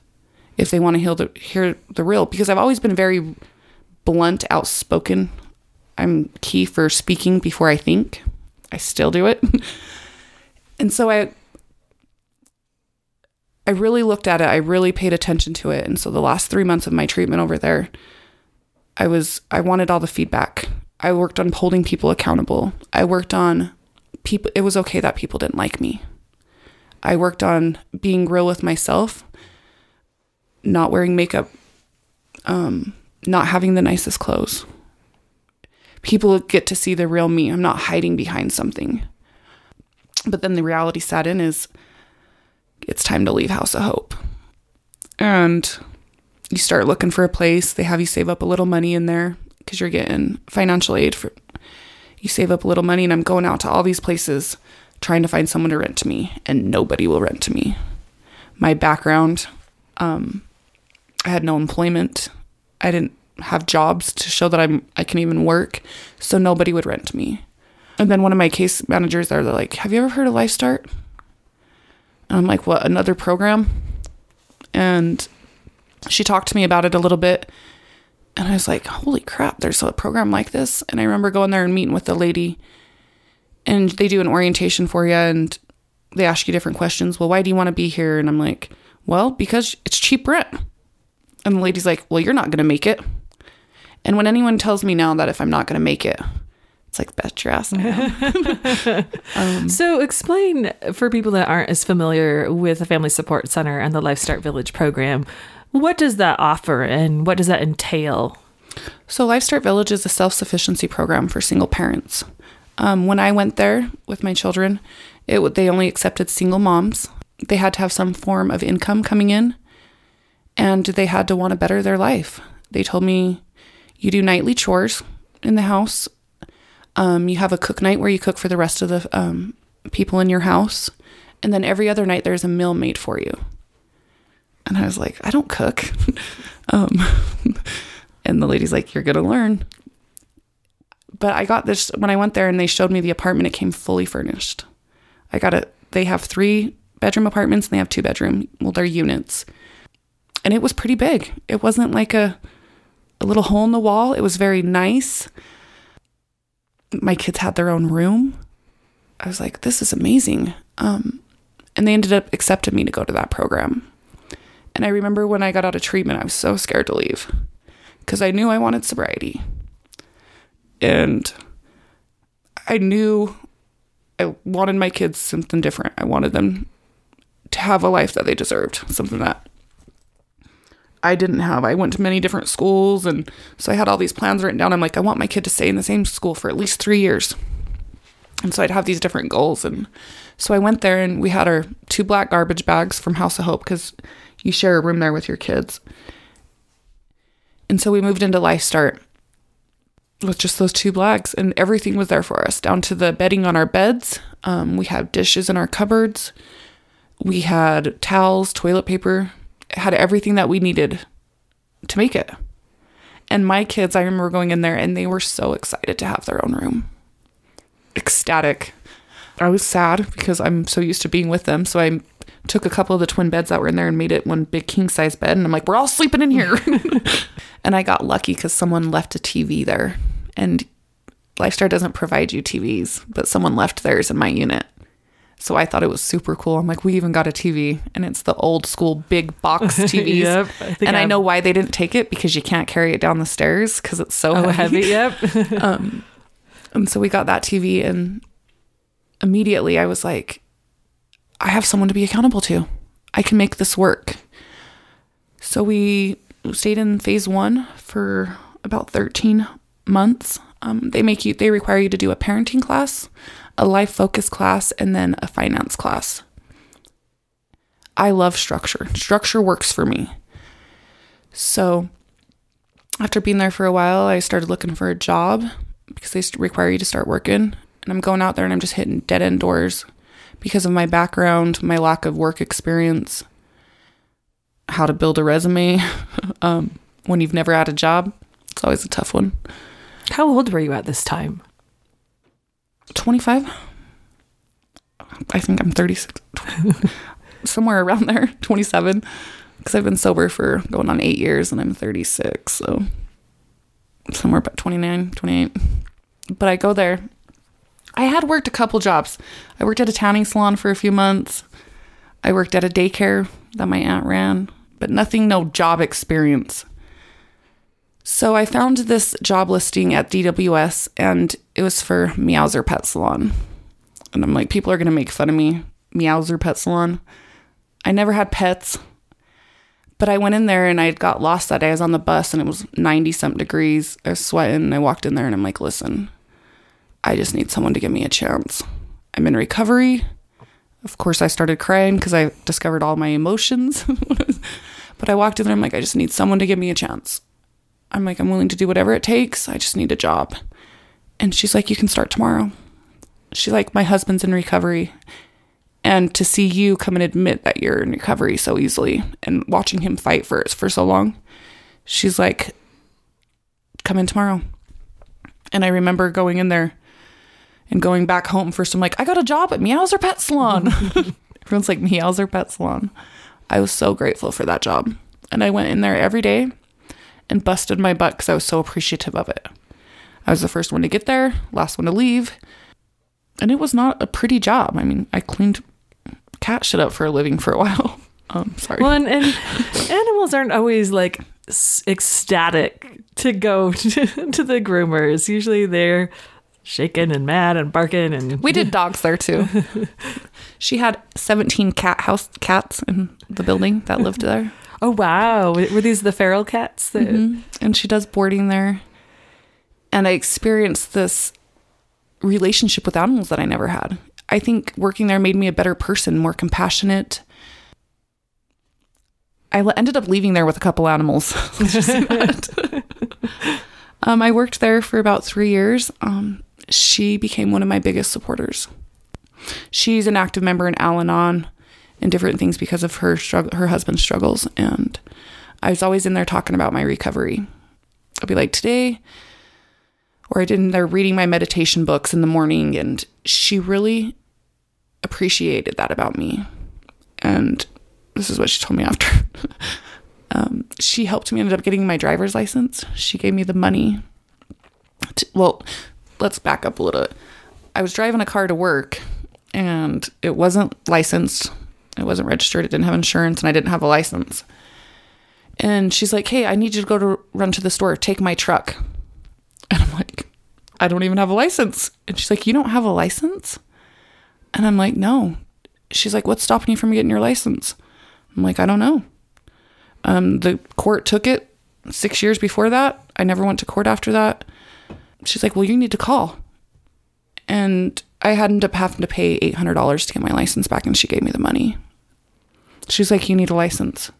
[SPEAKER 3] if they want to hear the, hear the real. Because I've always been very blunt, outspoken. I'm key for speaking before I think. I still do it. and so I I really looked at it. I really paid attention to it. And so the last three months of my treatment over there, I was I wanted all the feedback. I worked on holding people accountable. I worked on people it was okay that people didn't like me. I worked on being real with myself, not wearing makeup, um, not having the nicest clothes. People get to see the real me. I'm not hiding behind something. But then the reality set in is it's time to leave House of Hope. And you start looking for a place. They have you save up a little money in there because you're getting financial aid for you save up a little money and I'm going out to all these places trying to find someone to rent to me and nobody will rent to me. My background, um, I had no employment. I didn't have jobs to show that I'm I can even work, so nobody would rent me. And then one of my case managers are like, "Have you ever heard of Life Start?" And I'm like, "What? Another program?" And she talked to me about it a little bit, and I was like, "Holy crap! There's a program like this!" And I remember going there and meeting with the lady, and they do an orientation for you, and they ask you different questions. Well, why do you want to be here? And I'm like, "Well, because it's cheap rent." And the lady's like, "Well, you're not going to make it." And when anyone tells me now that if I'm not going to make it, it's like, bet your ass. I am.
[SPEAKER 2] So, explain for people that aren't as familiar with the Family Support Center and the Life Start Village program, what does that offer and what does that entail?
[SPEAKER 3] So, Life Start Village is a self sufficiency program for single parents. Um, when I went there with my children, it they only accepted single moms. They had to have some form of income coming in, and they had to want to better their life. They told me, you do nightly chores in the house. Um, you have a cook night where you cook for the rest of the um, people in your house, and then every other night there's a meal made for you. And I was like, I don't cook. um, and the lady's like, You're gonna learn. But I got this when I went there and they showed me the apartment. It came fully furnished. I got it. They have three bedroom apartments and they have two bedroom. Well, they're units, and it was pretty big. It wasn't like a a little hole in the wall. It was very nice. My kids had their own room. I was like, this is amazing. Um, and they ended up accepting me to go to that program. And I remember when I got out of treatment, I was so scared to leave because I knew I wanted sobriety. And I knew I wanted my kids something different. I wanted them to have a life that they deserved, something that I didn't have. I went to many different schools, and so I had all these plans written down. I'm like, I want my kid to stay in the same school for at least three years. And so I'd have these different goals. And so I went there, and we had our two black garbage bags from House of Hope because you share a room there with your kids. And so we moved into Life Start with just those two bags, and everything was there for us, down to the bedding on our beds. Um, we had dishes in our cupboards. We had towels, toilet paper, had everything that we needed to make it. And my kids, I remember going in there and they were so excited to have their own room. Ecstatic. I was sad because I'm so used to being with them. So I took a couple of the twin beds that were in there and made it one big king size bed. And I'm like, we're all sleeping in here. and I got lucky because someone left a TV there. And LifeStart doesn't provide you TVs, but someone left theirs in my unit. So I thought it was super cool. I'm like, we even got a TV, and it's the old school big box TVs.
[SPEAKER 2] Yep, I
[SPEAKER 3] and I
[SPEAKER 2] I've-
[SPEAKER 3] know why they didn't take it because you can't carry it down the stairs because it's so
[SPEAKER 2] Oh,
[SPEAKER 3] heavy.
[SPEAKER 2] heavy. Yep.
[SPEAKER 3] Um, and so we got that TV, and immediately I was like, I have someone to be accountable to. I can make this work. So we stayed in phase one for about 13 months. Um, they make you, they require you to do a parenting class, a life focus class, and then a finance class. I love structure. Structure works for me. So after being there for a while, I started looking for a job because they require you to start working. And I'm going out there and I'm just hitting dead end doors because of my background, my lack of work experience, how to build a resume um, when you've never had a job. It's always a tough one.
[SPEAKER 2] How old were you at this time?
[SPEAKER 3] 25? I think I'm 36. Somewhere around there, 27. Because I've been sober for going on eight years and I'm 36. So somewhere about 29, 28. But I go there. I had worked a couple jobs. I worked at a tanning salon for a few months. I worked at a daycare that my aunt ran, but nothing, no job experience. So I found this job listing at DWS and it was for Meowser Pet Salon. And I'm like, people are going to make fun of me. Meowser Pet Salon. I never had pets. But I went in there and I got lost that day. I was on the bus and it was 90 something degrees. I was sweating. And I walked in there and I'm like, listen, I just need someone to give me a chance. I'm in recovery. Of course, I started crying because I discovered all my emotions. but I walked in there. I'm like, I just need someone to give me a chance. I'm like, I'm willing to do whatever it takes. I just need a job. And she's like, you can start tomorrow. She's like, my husband's in recovery and to see you come and admit that you're in recovery so easily and watching him fight for it for so long she's like come in tomorrow and i remember going in there and going back home first i'm like i got a job at meowser pet salon everyone's like meowser pet salon i was so grateful for that job and i went in there every day and busted my butt because i was so appreciative of it i was the first one to get there last one to leave and it was not a pretty job. I mean, I cleaned cat shit up for a living for a while. Um, sorry.
[SPEAKER 2] Well, and, and animals aren't always like ecstatic to go to, to the groomers. Usually they're shaking and mad and barking and
[SPEAKER 3] we did dogs there too. she had 17 cat house cats in the building that lived there.
[SPEAKER 2] Oh wow. Were these the feral cats that
[SPEAKER 3] mm-hmm. and she does boarding there. And I experienced this relationship with animals that I never had. I think working there made me a better person, more compassionate. I ended up leaving there with a couple animals. um, I worked there for about three years. Um, she became one of my biggest supporters. She's an active member in Al Anon and different things because of her struggle, her husband's struggles. And I was always in there talking about my recovery. I'll be like, today or I did in there reading my meditation books in the morning. And she really appreciated that about me. And this is what she told me after. um, she helped me end up getting my driver's license. She gave me the money. To, well, let's back up a little. I was driving a car to work and it wasn't licensed. It wasn't registered. It didn't have insurance and I didn't have a license. And she's like, "Hey, I need you to go to run to the store. Take my truck." And I'm like, I don't even have a license. And she's like, You don't have a license? And I'm like, No. She's like, What's stopping you from getting your license? I'm like, I don't know. Um, the court took it six years before that. I never went to court after that. She's like, Well, you need to call. And I ended up having to pay $800 to get my license back, and she gave me the money. She's like, You need a license.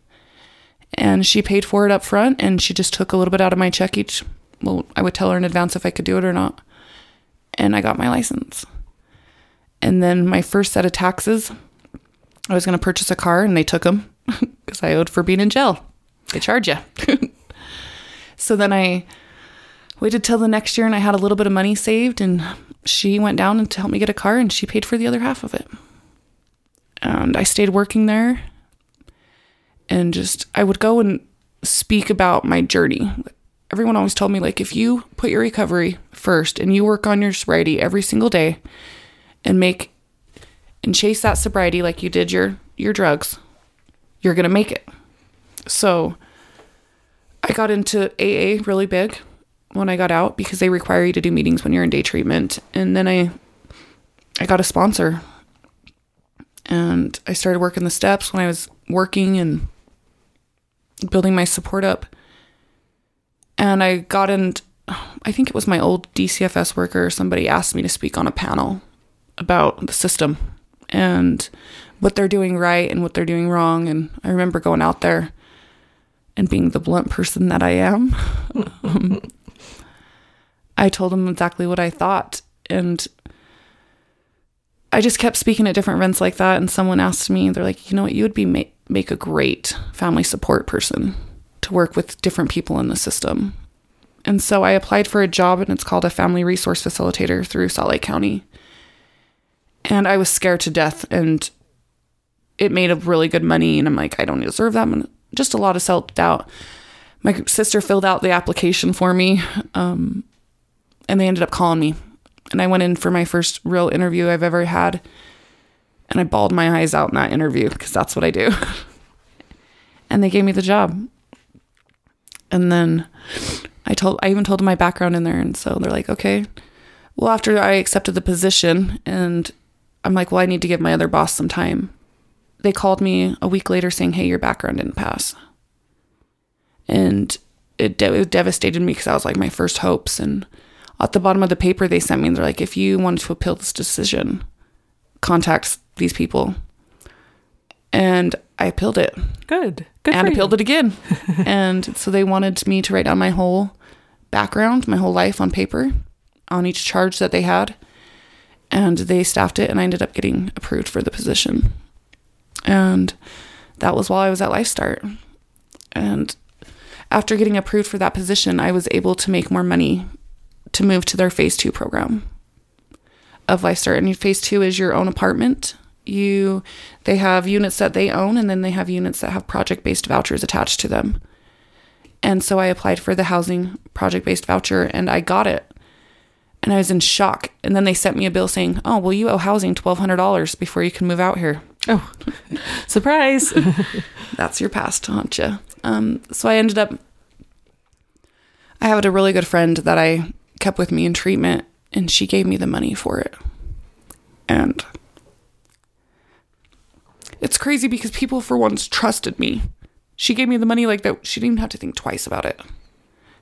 [SPEAKER 3] And she paid for it up front, and she just took a little bit out of my check each well, I would tell her in advance if I could do it or not. And I got my license. And then my first set of taxes, I was going to purchase a car and they took them because I owed for being in jail. They charge you. so then I waited till the next year and I had a little bit of money saved and she went down and to help me get a car and she paid for the other half of it. And I stayed working there and just I would go and speak about my journey everyone always told me like if you put your recovery first and you work on your sobriety every single day and make and chase that sobriety like you did your your drugs, you're going to make it. So I got into AA really big when I got out because they require you to do meetings when you're in day treatment. And then I I got a sponsor. And I started working the steps when I was working and building my support up and I got in, I think it was my old DCFS worker, somebody asked me to speak on a panel about the system and what they're doing right and what they're doing wrong. And I remember going out there and being the blunt person that I am. um, I told them exactly what I thought. And I just kept speaking at different events like that. And someone asked me, they're like, you know what, you would be ma- make a great family support person to work with different people in the system. And so I applied for a job, and it's called a family resource facilitator through Salt Lake County. And I was scared to death, and it made a really good money. And I'm like, I don't deserve that. Money. Just a lot of self doubt. My sister filled out the application for me, um, and they ended up calling me. And I went in for my first real interview I've ever had. And I bawled my eyes out in that interview because that's what I do. and they gave me the job. And then I told I even told them my background in there and so they're like, "Okay." Well, after I accepted the position and I'm like, "Well, I need to give my other boss some time." They called me a week later saying, "Hey, your background didn't pass." And it, de- it devastated me because I was like my first hopes and at the bottom of the paper they sent me they're like if you want to appeal this decision contact these people and I appealed it
[SPEAKER 2] Good. Good
[SPEAKER 3] and
[SPEAKER 2] for
[SPEAKER 3] appealed
[SPEAKER 2] you.
[SPEAKER 3] it again. and so they wanted me to write down my whole background, my whole life on paper, on each charge that they had. And they staffed it, and I ended up getting approved for the position. And that was while I was at LifeStart. And after getting approved for that position, I was able to make more money to move to their phase two program of LifeStart. And phase two is your own apartment. You, they have units that they own, and then they have units that have project-based vouchers attached to them. And so I applied for the housing project-based voucher, and I got it. And I was in shock. And then they sent me a bill saying, "Oh, well, you owe housing twelve hundred dollars before you can move out here."
[SPEAKER 2] Oh, surprise.
[SPEAKER 3] That's your past, aren't you? Um, so I ended up. I had a really good friend that I kept with me in treatment, and she gave me the money for it. And it's crazy because people, for once, trusted me. She gave me the money like that. She didn't even have to think twice about it.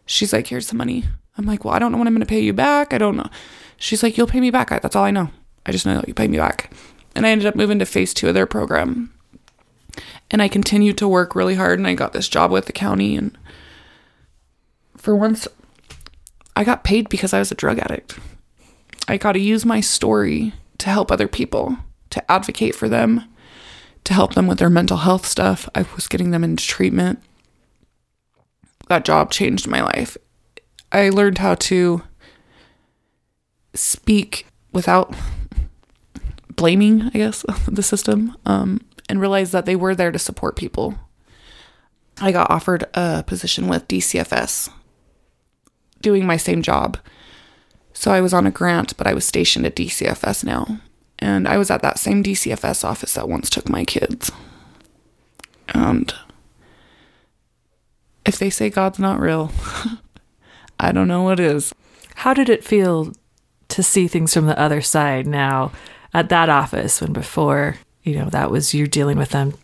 [SPEAKER 3] She's like, "Here's the money." I'm like, "Well, I don't know when I'm going to pay you back. I don't know." She's like, "You'll pay me back. That's all I know. I just know that you pay me back." And I ended up moving to phase two of their program and I continued to work really hard and I got this job with the county and for once I got paid because I was a drug addict. I got to use my story to help other people, to advocate for them, to help them with their mental health stuff. I was getting them into treatment. That job changed my life. I learned how to speak without blaming, I guess, the system, um, and realized that they were there to support people. I got offered a position with DCFS, doing my same job. So I was on a grant, but I was stationed at DCFS now. And I was at that same DCFS office that once took my kids. And if they say God's not real, I don't know what is.
[SPEAKER 2] How did it feel to see things from the other side now at that office when before, you know, that was you dealing with them,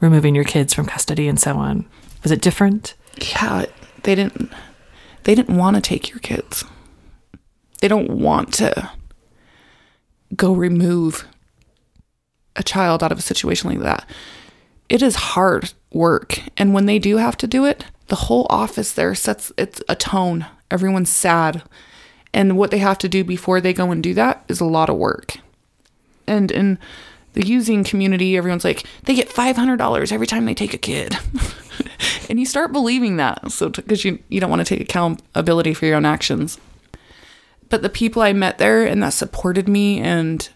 [SPEAKER 2] removing your kids from custody and so on? Was it different?
[SPEAKER 3] yeah they didn't they didn't want to take your kids they don't want to go remove a child out of a situation like that it is hard work. And when they do have to do it the whole office there sets it's a tone. Everyone's sad. And what they have to do before they go and do that is a lot of work. And in the using community everyone's like they get $500 every time they take a kid. And you start believing that. So because you, you don't want to take accountability for your own actions but the people i met there and that supported me and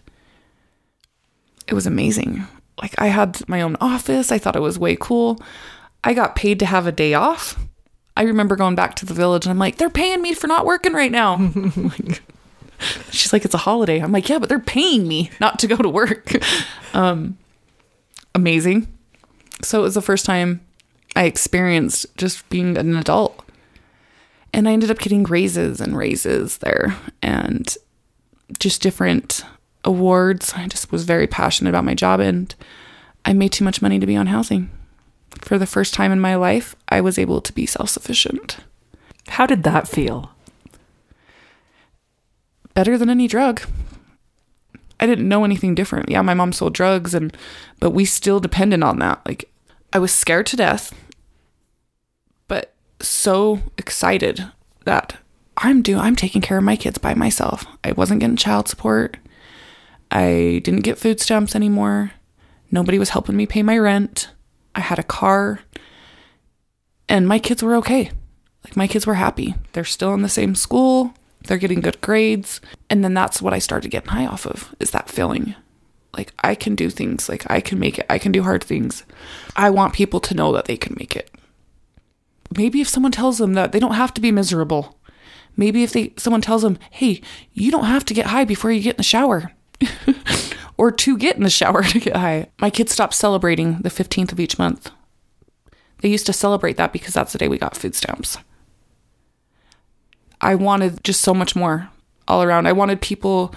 [SPEAKER 3] it was amazing. Like i had my own office. I thought it was way cool. I got paid to have a day off. I remember going back to the village and i'm like they're paying me for not working right now. Like, she's like it's a holiday. I'm like yeah but they're paying me not to go to work. Um amazing. So it was the first time I experienced just being an adult. And I ended up getting raises and raises there and just different awards. I just was very passionate about my job and I made too much money to be on housing. For the first time in my life, I was able to be self sufficient.
[SPEAKER 2] How did that feel?
[SPEAKER 3] Better than any drug. I didn't know anything different. Yeah, my mom sold drugs and but we still depended on that. Like I was scared to death, so excited that I'm doing I'm taking care of my kids by myself. I wasn't getting child support. I didn't get food stamps anymore. Nobody was helping me pay my rent. I had a car. And my kids were okay. Like my kids were happy. They're still in the same school. They're getting good grades. And then that's what I started getting high off of is that feeling. Like I can do things. Like I can make it. I can do hard things. I want people to know that they can make it. Maybe if someone tells them that they don't have to be miserable. Maybe if they someone tells them, "Hey, you don't have to get high before you get in the shower." or to get in the shower to get high. My kids stopped celebrating the 15th of each month. They used to celebrate that because that's the day we got food stamps. I wanted just so much more all around. I wanted people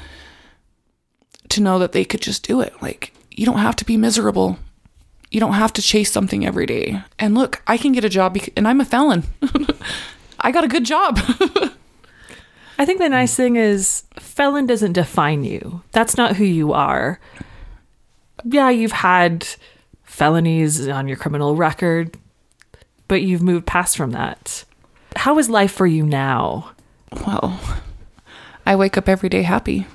[SPEAKER 3] to know that they could just do it. Like, you don't have to be miserable. You don't have to chase something every day. And look, I can get a job and I'm a felon. I got a good job.
[SPEAKER 2] I think the nice thing is felon doesn't define you. That's not who you are. Yeah, you've had felonies on your criminal record, but you've moved past from that. How is life for you now?
[SPEAKER 3] well, I wake up every day happy.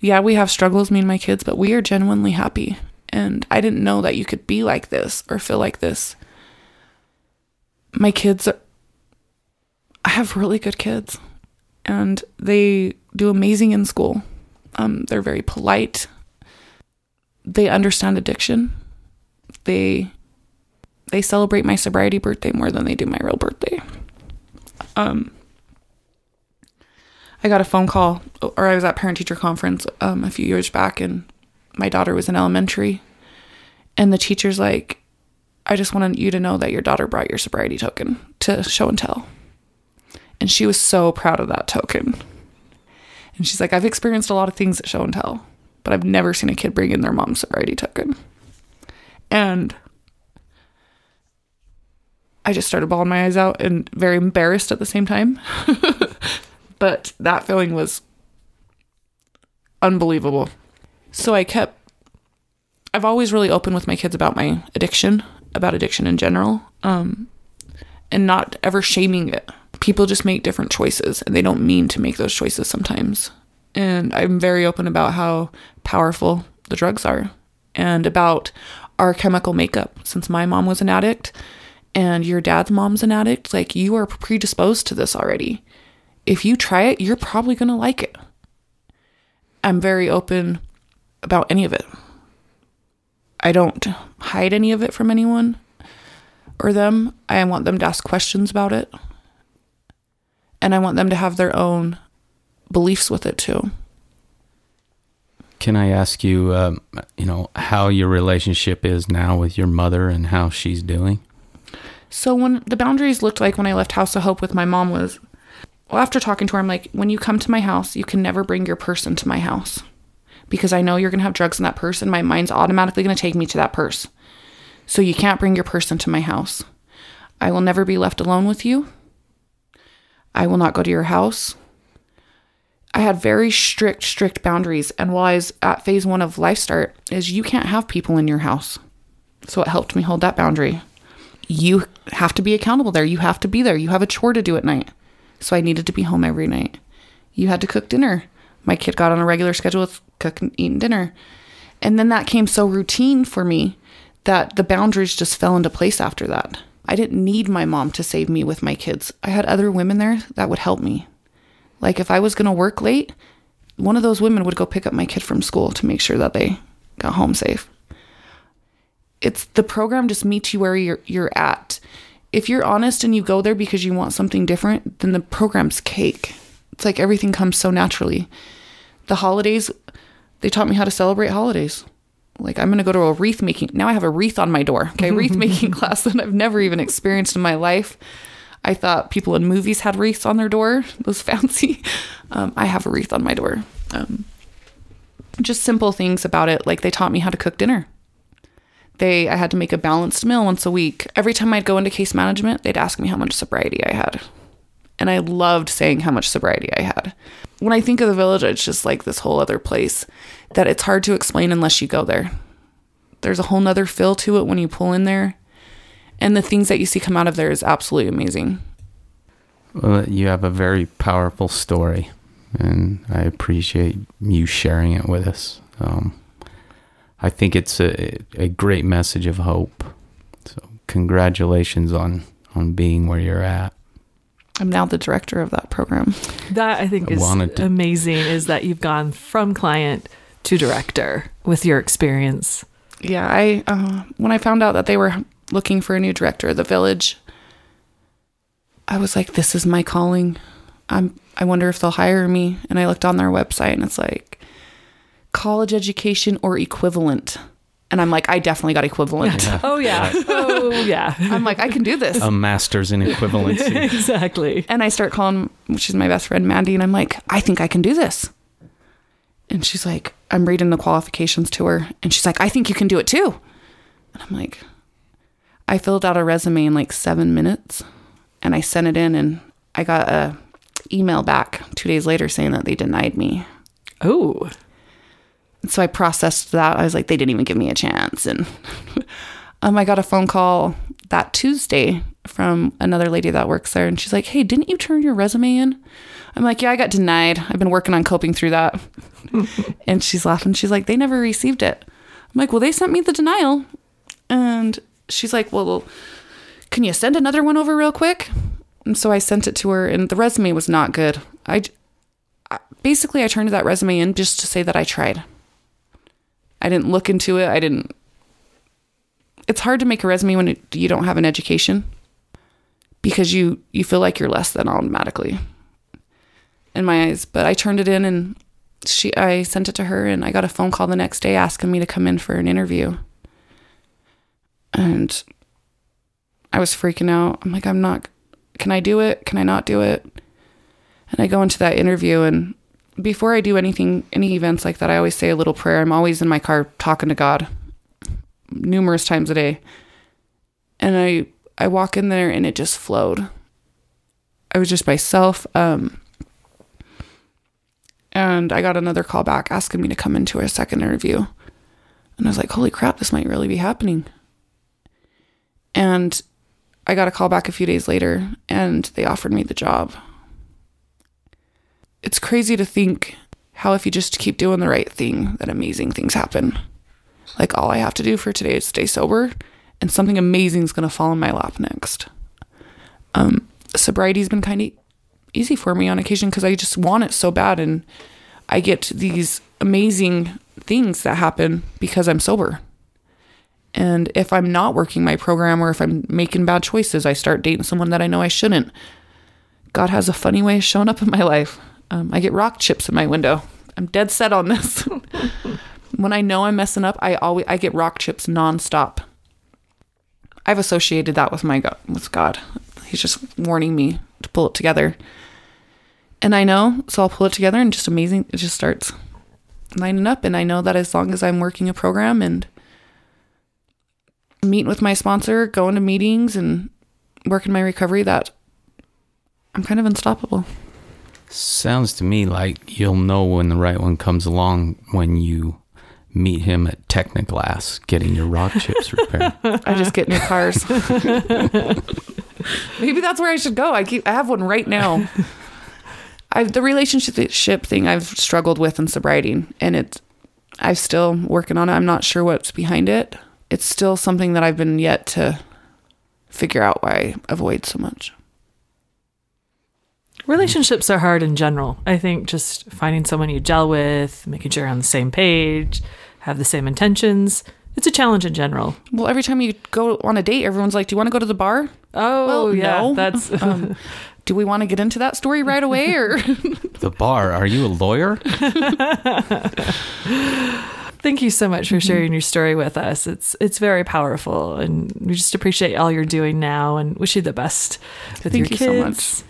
[SPEAKER 3] Yeah, we have struggles, me and my kids, but we are genuinely happy. And I didn't know that you could be like this or feel like this. My kids, I have really good kids, and they do amazing in school. Um, they're very polite. They understand addiction. They they celebrate my sobriety birthday more than they do my real birthday. Um, I got a phone call, or I was at parent teacher conference um, a few years back, and my daughter was in elementary, and the teacher's like, "I just wanted you to know that your daughter brought your sobriety token to show and tell," and she was so proud of that token. And she's like, "I've experienced a lot of things at show and tell, but I've never seen a kid bring in their mom's sobriety token," and I just started bawling my eyes out and very embarrassed at the same time. but that feeling was unbelievable. So I kept, I've always really open with my kids about my addiction, about addiction in general, um, and not ever shaming it. People just make different choices and they don't mean to make those choices sometimes. And I'm very open about how powerful the drugs are and about our chemical makeup. Since my mom was an addict and your dad's mom's an addict, like you are predisposed to this already if you try it, you're probably going to like it. I'm very open about any of it. I don't hide any of it from anyone or them. I want them to ask questions about it. And I want them to have their own beliefs with it too.
[SPEAKER 1] Can I ask you, um, you know, how your relationship is now with your mother and how she's doing?
[SPEAKER 3] So when the boundaries looked like when I left House of Hope with my mom was well, after talking to her, I'm like, when you come to my house, you can never bring your purse into my house because I know you're going to have drugs in that purse and my mind's automatically going to take me to that purse. So you can't bring your purse into my house. I will never be left alone with you. I will not go to your house. I had very strict, strict boundaries. And while I was at phase one of LifeStart, is you can't have people in your house. So it helped me hold that boundary. You have to be accountable there. You have to be there. You have a chore to do at night so I needed to be home every night. You had to cook dinner. My kid got on a regular schedule with cooking, eating dinner. And then that came so routine for me that the boundaries just fell into place after that. I didn't need my mom to save me with my kids. I had other women there that would help me. Like if I was going to work late, one of those women would go pick up my kid from school to make sure that they got home safe. It's the program just meets you where you're you're at if you're honest and you go there because you want something different, then the program's cake. It's like everything comes so naturally. The holidays, they taught me how to celebrate holidays. Like I'm gonna go to a wreath making. Now I have a wreath on my door. Okay, wreath making class that I've never even experienced in my life. I thought people in movies had wreaths on their door. Those fancy. Um, I have a wreath on my door. Um, just simple things about it. Like they taught me how to cook dinner they I had to make a balanced meal once a week. Every time I'd go into case management, they'd ask me how much sobriety I had. And I loved saying how much sobriety I had. When I think of the village, it's just like this whole other place that it's hard to explain unless you go there. There's a whole nother feel to it when you pull in there. And the things that you see come out of there is absolutely amazing.
[SPEAKER 1] Well, you have a very powerful story, and I appreciate you sharing it with us. Um, I think it's a, a great message of hope. So congratulations on on being where you're at.
[SPEAKER 3] I'm now the director of that program.
[SPEAKER 2] That I think is to- amazing is that you've gone from client to director with your experience.
[SPEAKER 3] Yeah, I uh, when I found out that they were looking for a new director of the village, I was like, this is my calling. I'm I wonder if they'll hire me. And I looked on their website and it's like college education or equivalent. And I'm like, I definitely got equivalent.
[SPEAKER 2] Oh yeah. Oh yeah.
[SPEAKER 3] I'm like, I can do this.
[SPEAKER 1] A master's in equivalency.
[SPEAKER 2] exactly.
[SPEAKER 3] And I start calling, she's my best friend, Mandy, and I'm like, I think I can do this. And she's like, I'm reading the qualifications to her. And she's like, I think you can do it too. And I'm like, I filled out a resume in like seven minutes and I sent it in and I got a email back two days later saying that they denied me.
[SPEAKER 2] Oh.
[SPEAKER 3] So I processed that. I was like, they didn't even give me a chance. And um, I got a phone call that Tuesday from another lady that works there. And she's like, hey, didn't you turn your resume in? I'm like, yeah, I got denied. I've been working on coping through that. and she's laughing. She's like, they never received it. I'm like, well, they sent me the denial. And she's like, well, can you send another one over real quick? And so I sent it to her, and the resume was not good. I, I basically I turned that resume in just to say that I tried. I didn't look into it. I didn't. It's hard to make a resume when it, you don't have an education because you you feel like you're less than automatically in my eyes. But I turned it in and she I sent it to her and I got a phone call the next day asking me to come in for an interview. And I was freaking out. I'm like, I'm not can I do it? Can I not do it? And I go into that interview and before I do anything any events like that, I always say a little prayer. I'm always in my car talking to God numerous times a day. And I I walk in there and it just flowed. I was just myself. Um, and I got another call back asking me to come into a second interview. And I was like, holy crap, this might really be happening. And I got a call back a few days later and they offered me the job. It's crazy to think how, if you just keep doing the right thing, that amazing things happen. Like, all I have to do for today is stay sober, and something amazing is going to fall in my lap next. Um, sobriety's been kind of easy for me on occasion because I just want it so bad, and I get these amazing things that happen because I'm sober. And if I'm not working my program or if I'm making bad choices, I start dating someone that I know I shouldn't. God has a funny way of showing up in my life. Um, I get rock chips in my window. I'm dead set on this. when I know I'm messing up, I always I get rock chips nonstop. I've associated that with my God, with God. He's just warning me to pull it together. And I know, so I'll pull it together and just amazing it just starts lining up and I know that as long as I'm working a program and meeting with my sponsor, going to meetings and working my recovery that I'm kind of unstoppable.
[SPEAKER 1] Sounds to me like you'll know when the right one comes along when you meet him at Technoglass getting your rock chips repaired.
[SPEAKER 3] I just get new cars. Maybe that's where I should go. I keep I have one right now. I the relationship thing I've struggled with in sobriety and it's I'm still working on it. I'm not sure what's behind it. It's still something that I've been yet to figure out why I avoid so much.
[SPEAKER 2] Relationships are hard in general. I think just finding someone you gel with, making sure you're on the same page, have the same intentions. It's a challenge in general.
[SPEAKER 3] Well, every time you go on a date, everyone's like, "Do you want to go to the bar?"
[SPEAKER 2] Oh,
[SPEAKER 3] Well,
[SPEAKER 2] yeah.
[SPEAKER 3] no.
[SPEAKER 2] That's
[SPEAKER 3] Um, do we want to get into that story right away, or
[SPEAKER 1] the bar, are you a lawyer?
[SPEAKER 2] Thank you so much for sharing your story with us. It's it's very powerful, and we just appreciate all you're doing now, and wish you the best with
[SPEAKER 3] Thank
[SPEAKER 2] your
[SPEAKER 3] you so much.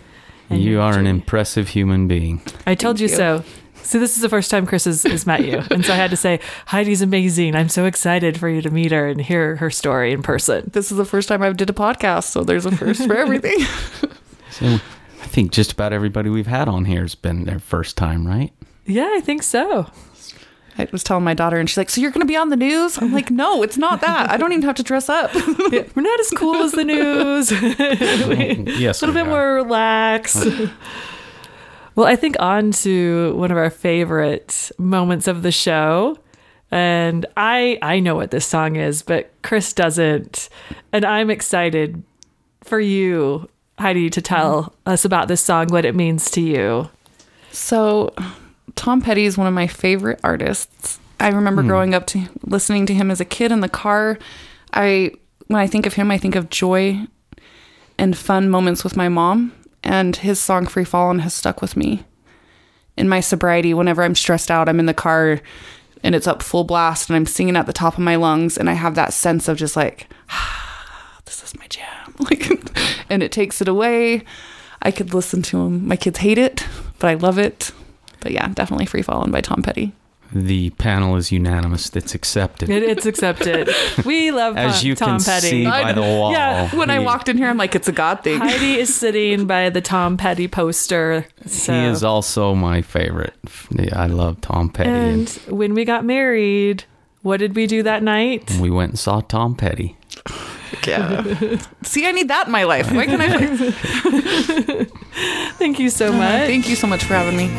[SPEAKER 2] And
[SPEAKER 1] you are an impressive human being.
[SPEAKER 2] I told you,
[SPEAKER 3] you.
[SPEAKER 2] so. So this is the first time Chris has, has met you, and so I had to say Heidi's amazing. I'm so excited for you to meet her and hear her story in person.
[SPEAKER 3] this is the first time I've did a podcast, so there's a first for everything.
[SPEAKER 1] So I think just about everybody we've had on here has been their first time, right?
[SPEAKER 2] Yeah, I think so.
[SPEAKER 3] I was telling my daughter, and she's like, "So you're going to be on the news?" I'm like, "No, it's not that. I don't even have to dress up."
[SPEAKER 2] Yeah, we're not as cool as the news.
[SPEAKER 1] yes,
[SPEAKER 2] a little
[SPEAKER 1] we
[SPEAKER 2] bit
[SPEAKER 1] are.
[SPEAKER 2] more relaxed. well, I think on to one of our favorite moments of the show. And I I know what this song is, but Chris doesn't. And I'm excited for you, Heidi, to tell mm-hmm. us about this song, what it means to you.
[SPEAKER 3] So, Tom Petty is one of my favorite artists. I remember hmm. growing up to listening to him as a kid in the car. I when I think of him, I think of joy and fun moments with my mom, and his song "Free Fallin'" has stuck with me. In my sobriety, whenever I'm stressed out, I'm in the car and it's up full blast and I'm singing at the top of my lungs and I have that sense of just like this is my jam like and it takes it away I could listen to him. my kids hate it but I love it but yeah definitely free falling by Tom Petty
[SPEAKER 1] The panel is unanimous. That's accepted.
[SPEAKER 2] It, it's accepted. We love
[SPEAKER 1] As
[SPEAKER 2] Tom,
[SPEAKER 1] you
[SPEAKER 2] Tom
[SPEAKER 1] can
[SPEAKER 2] Petty.
[SPEAKER 1] see by the wall.
[SPEAKER 2] Yeah,
[SPEAKER 3] when I
[SPEAKER 1] he-
[SPEAKER 3] walked in here I'm like it's a God thing
[SPEAKER 2] Heidi is sitting by the Tom Petty poster. So.
[SPEAKER 1] He is also my favorite. Yeah, I love Tom Petty.
[SPEAKER 2] and
[SPEAKER 1] And
[SPEAKER 2] when we got married, what did we do that night?
[SPEAKER 1] we went and saw Tom Petty.
[SPEAKER 3] yeah see I need that in my life why can't I
[SPEAKER 2] Thank you so much.
[SPEAKER 3] thank you so much for having me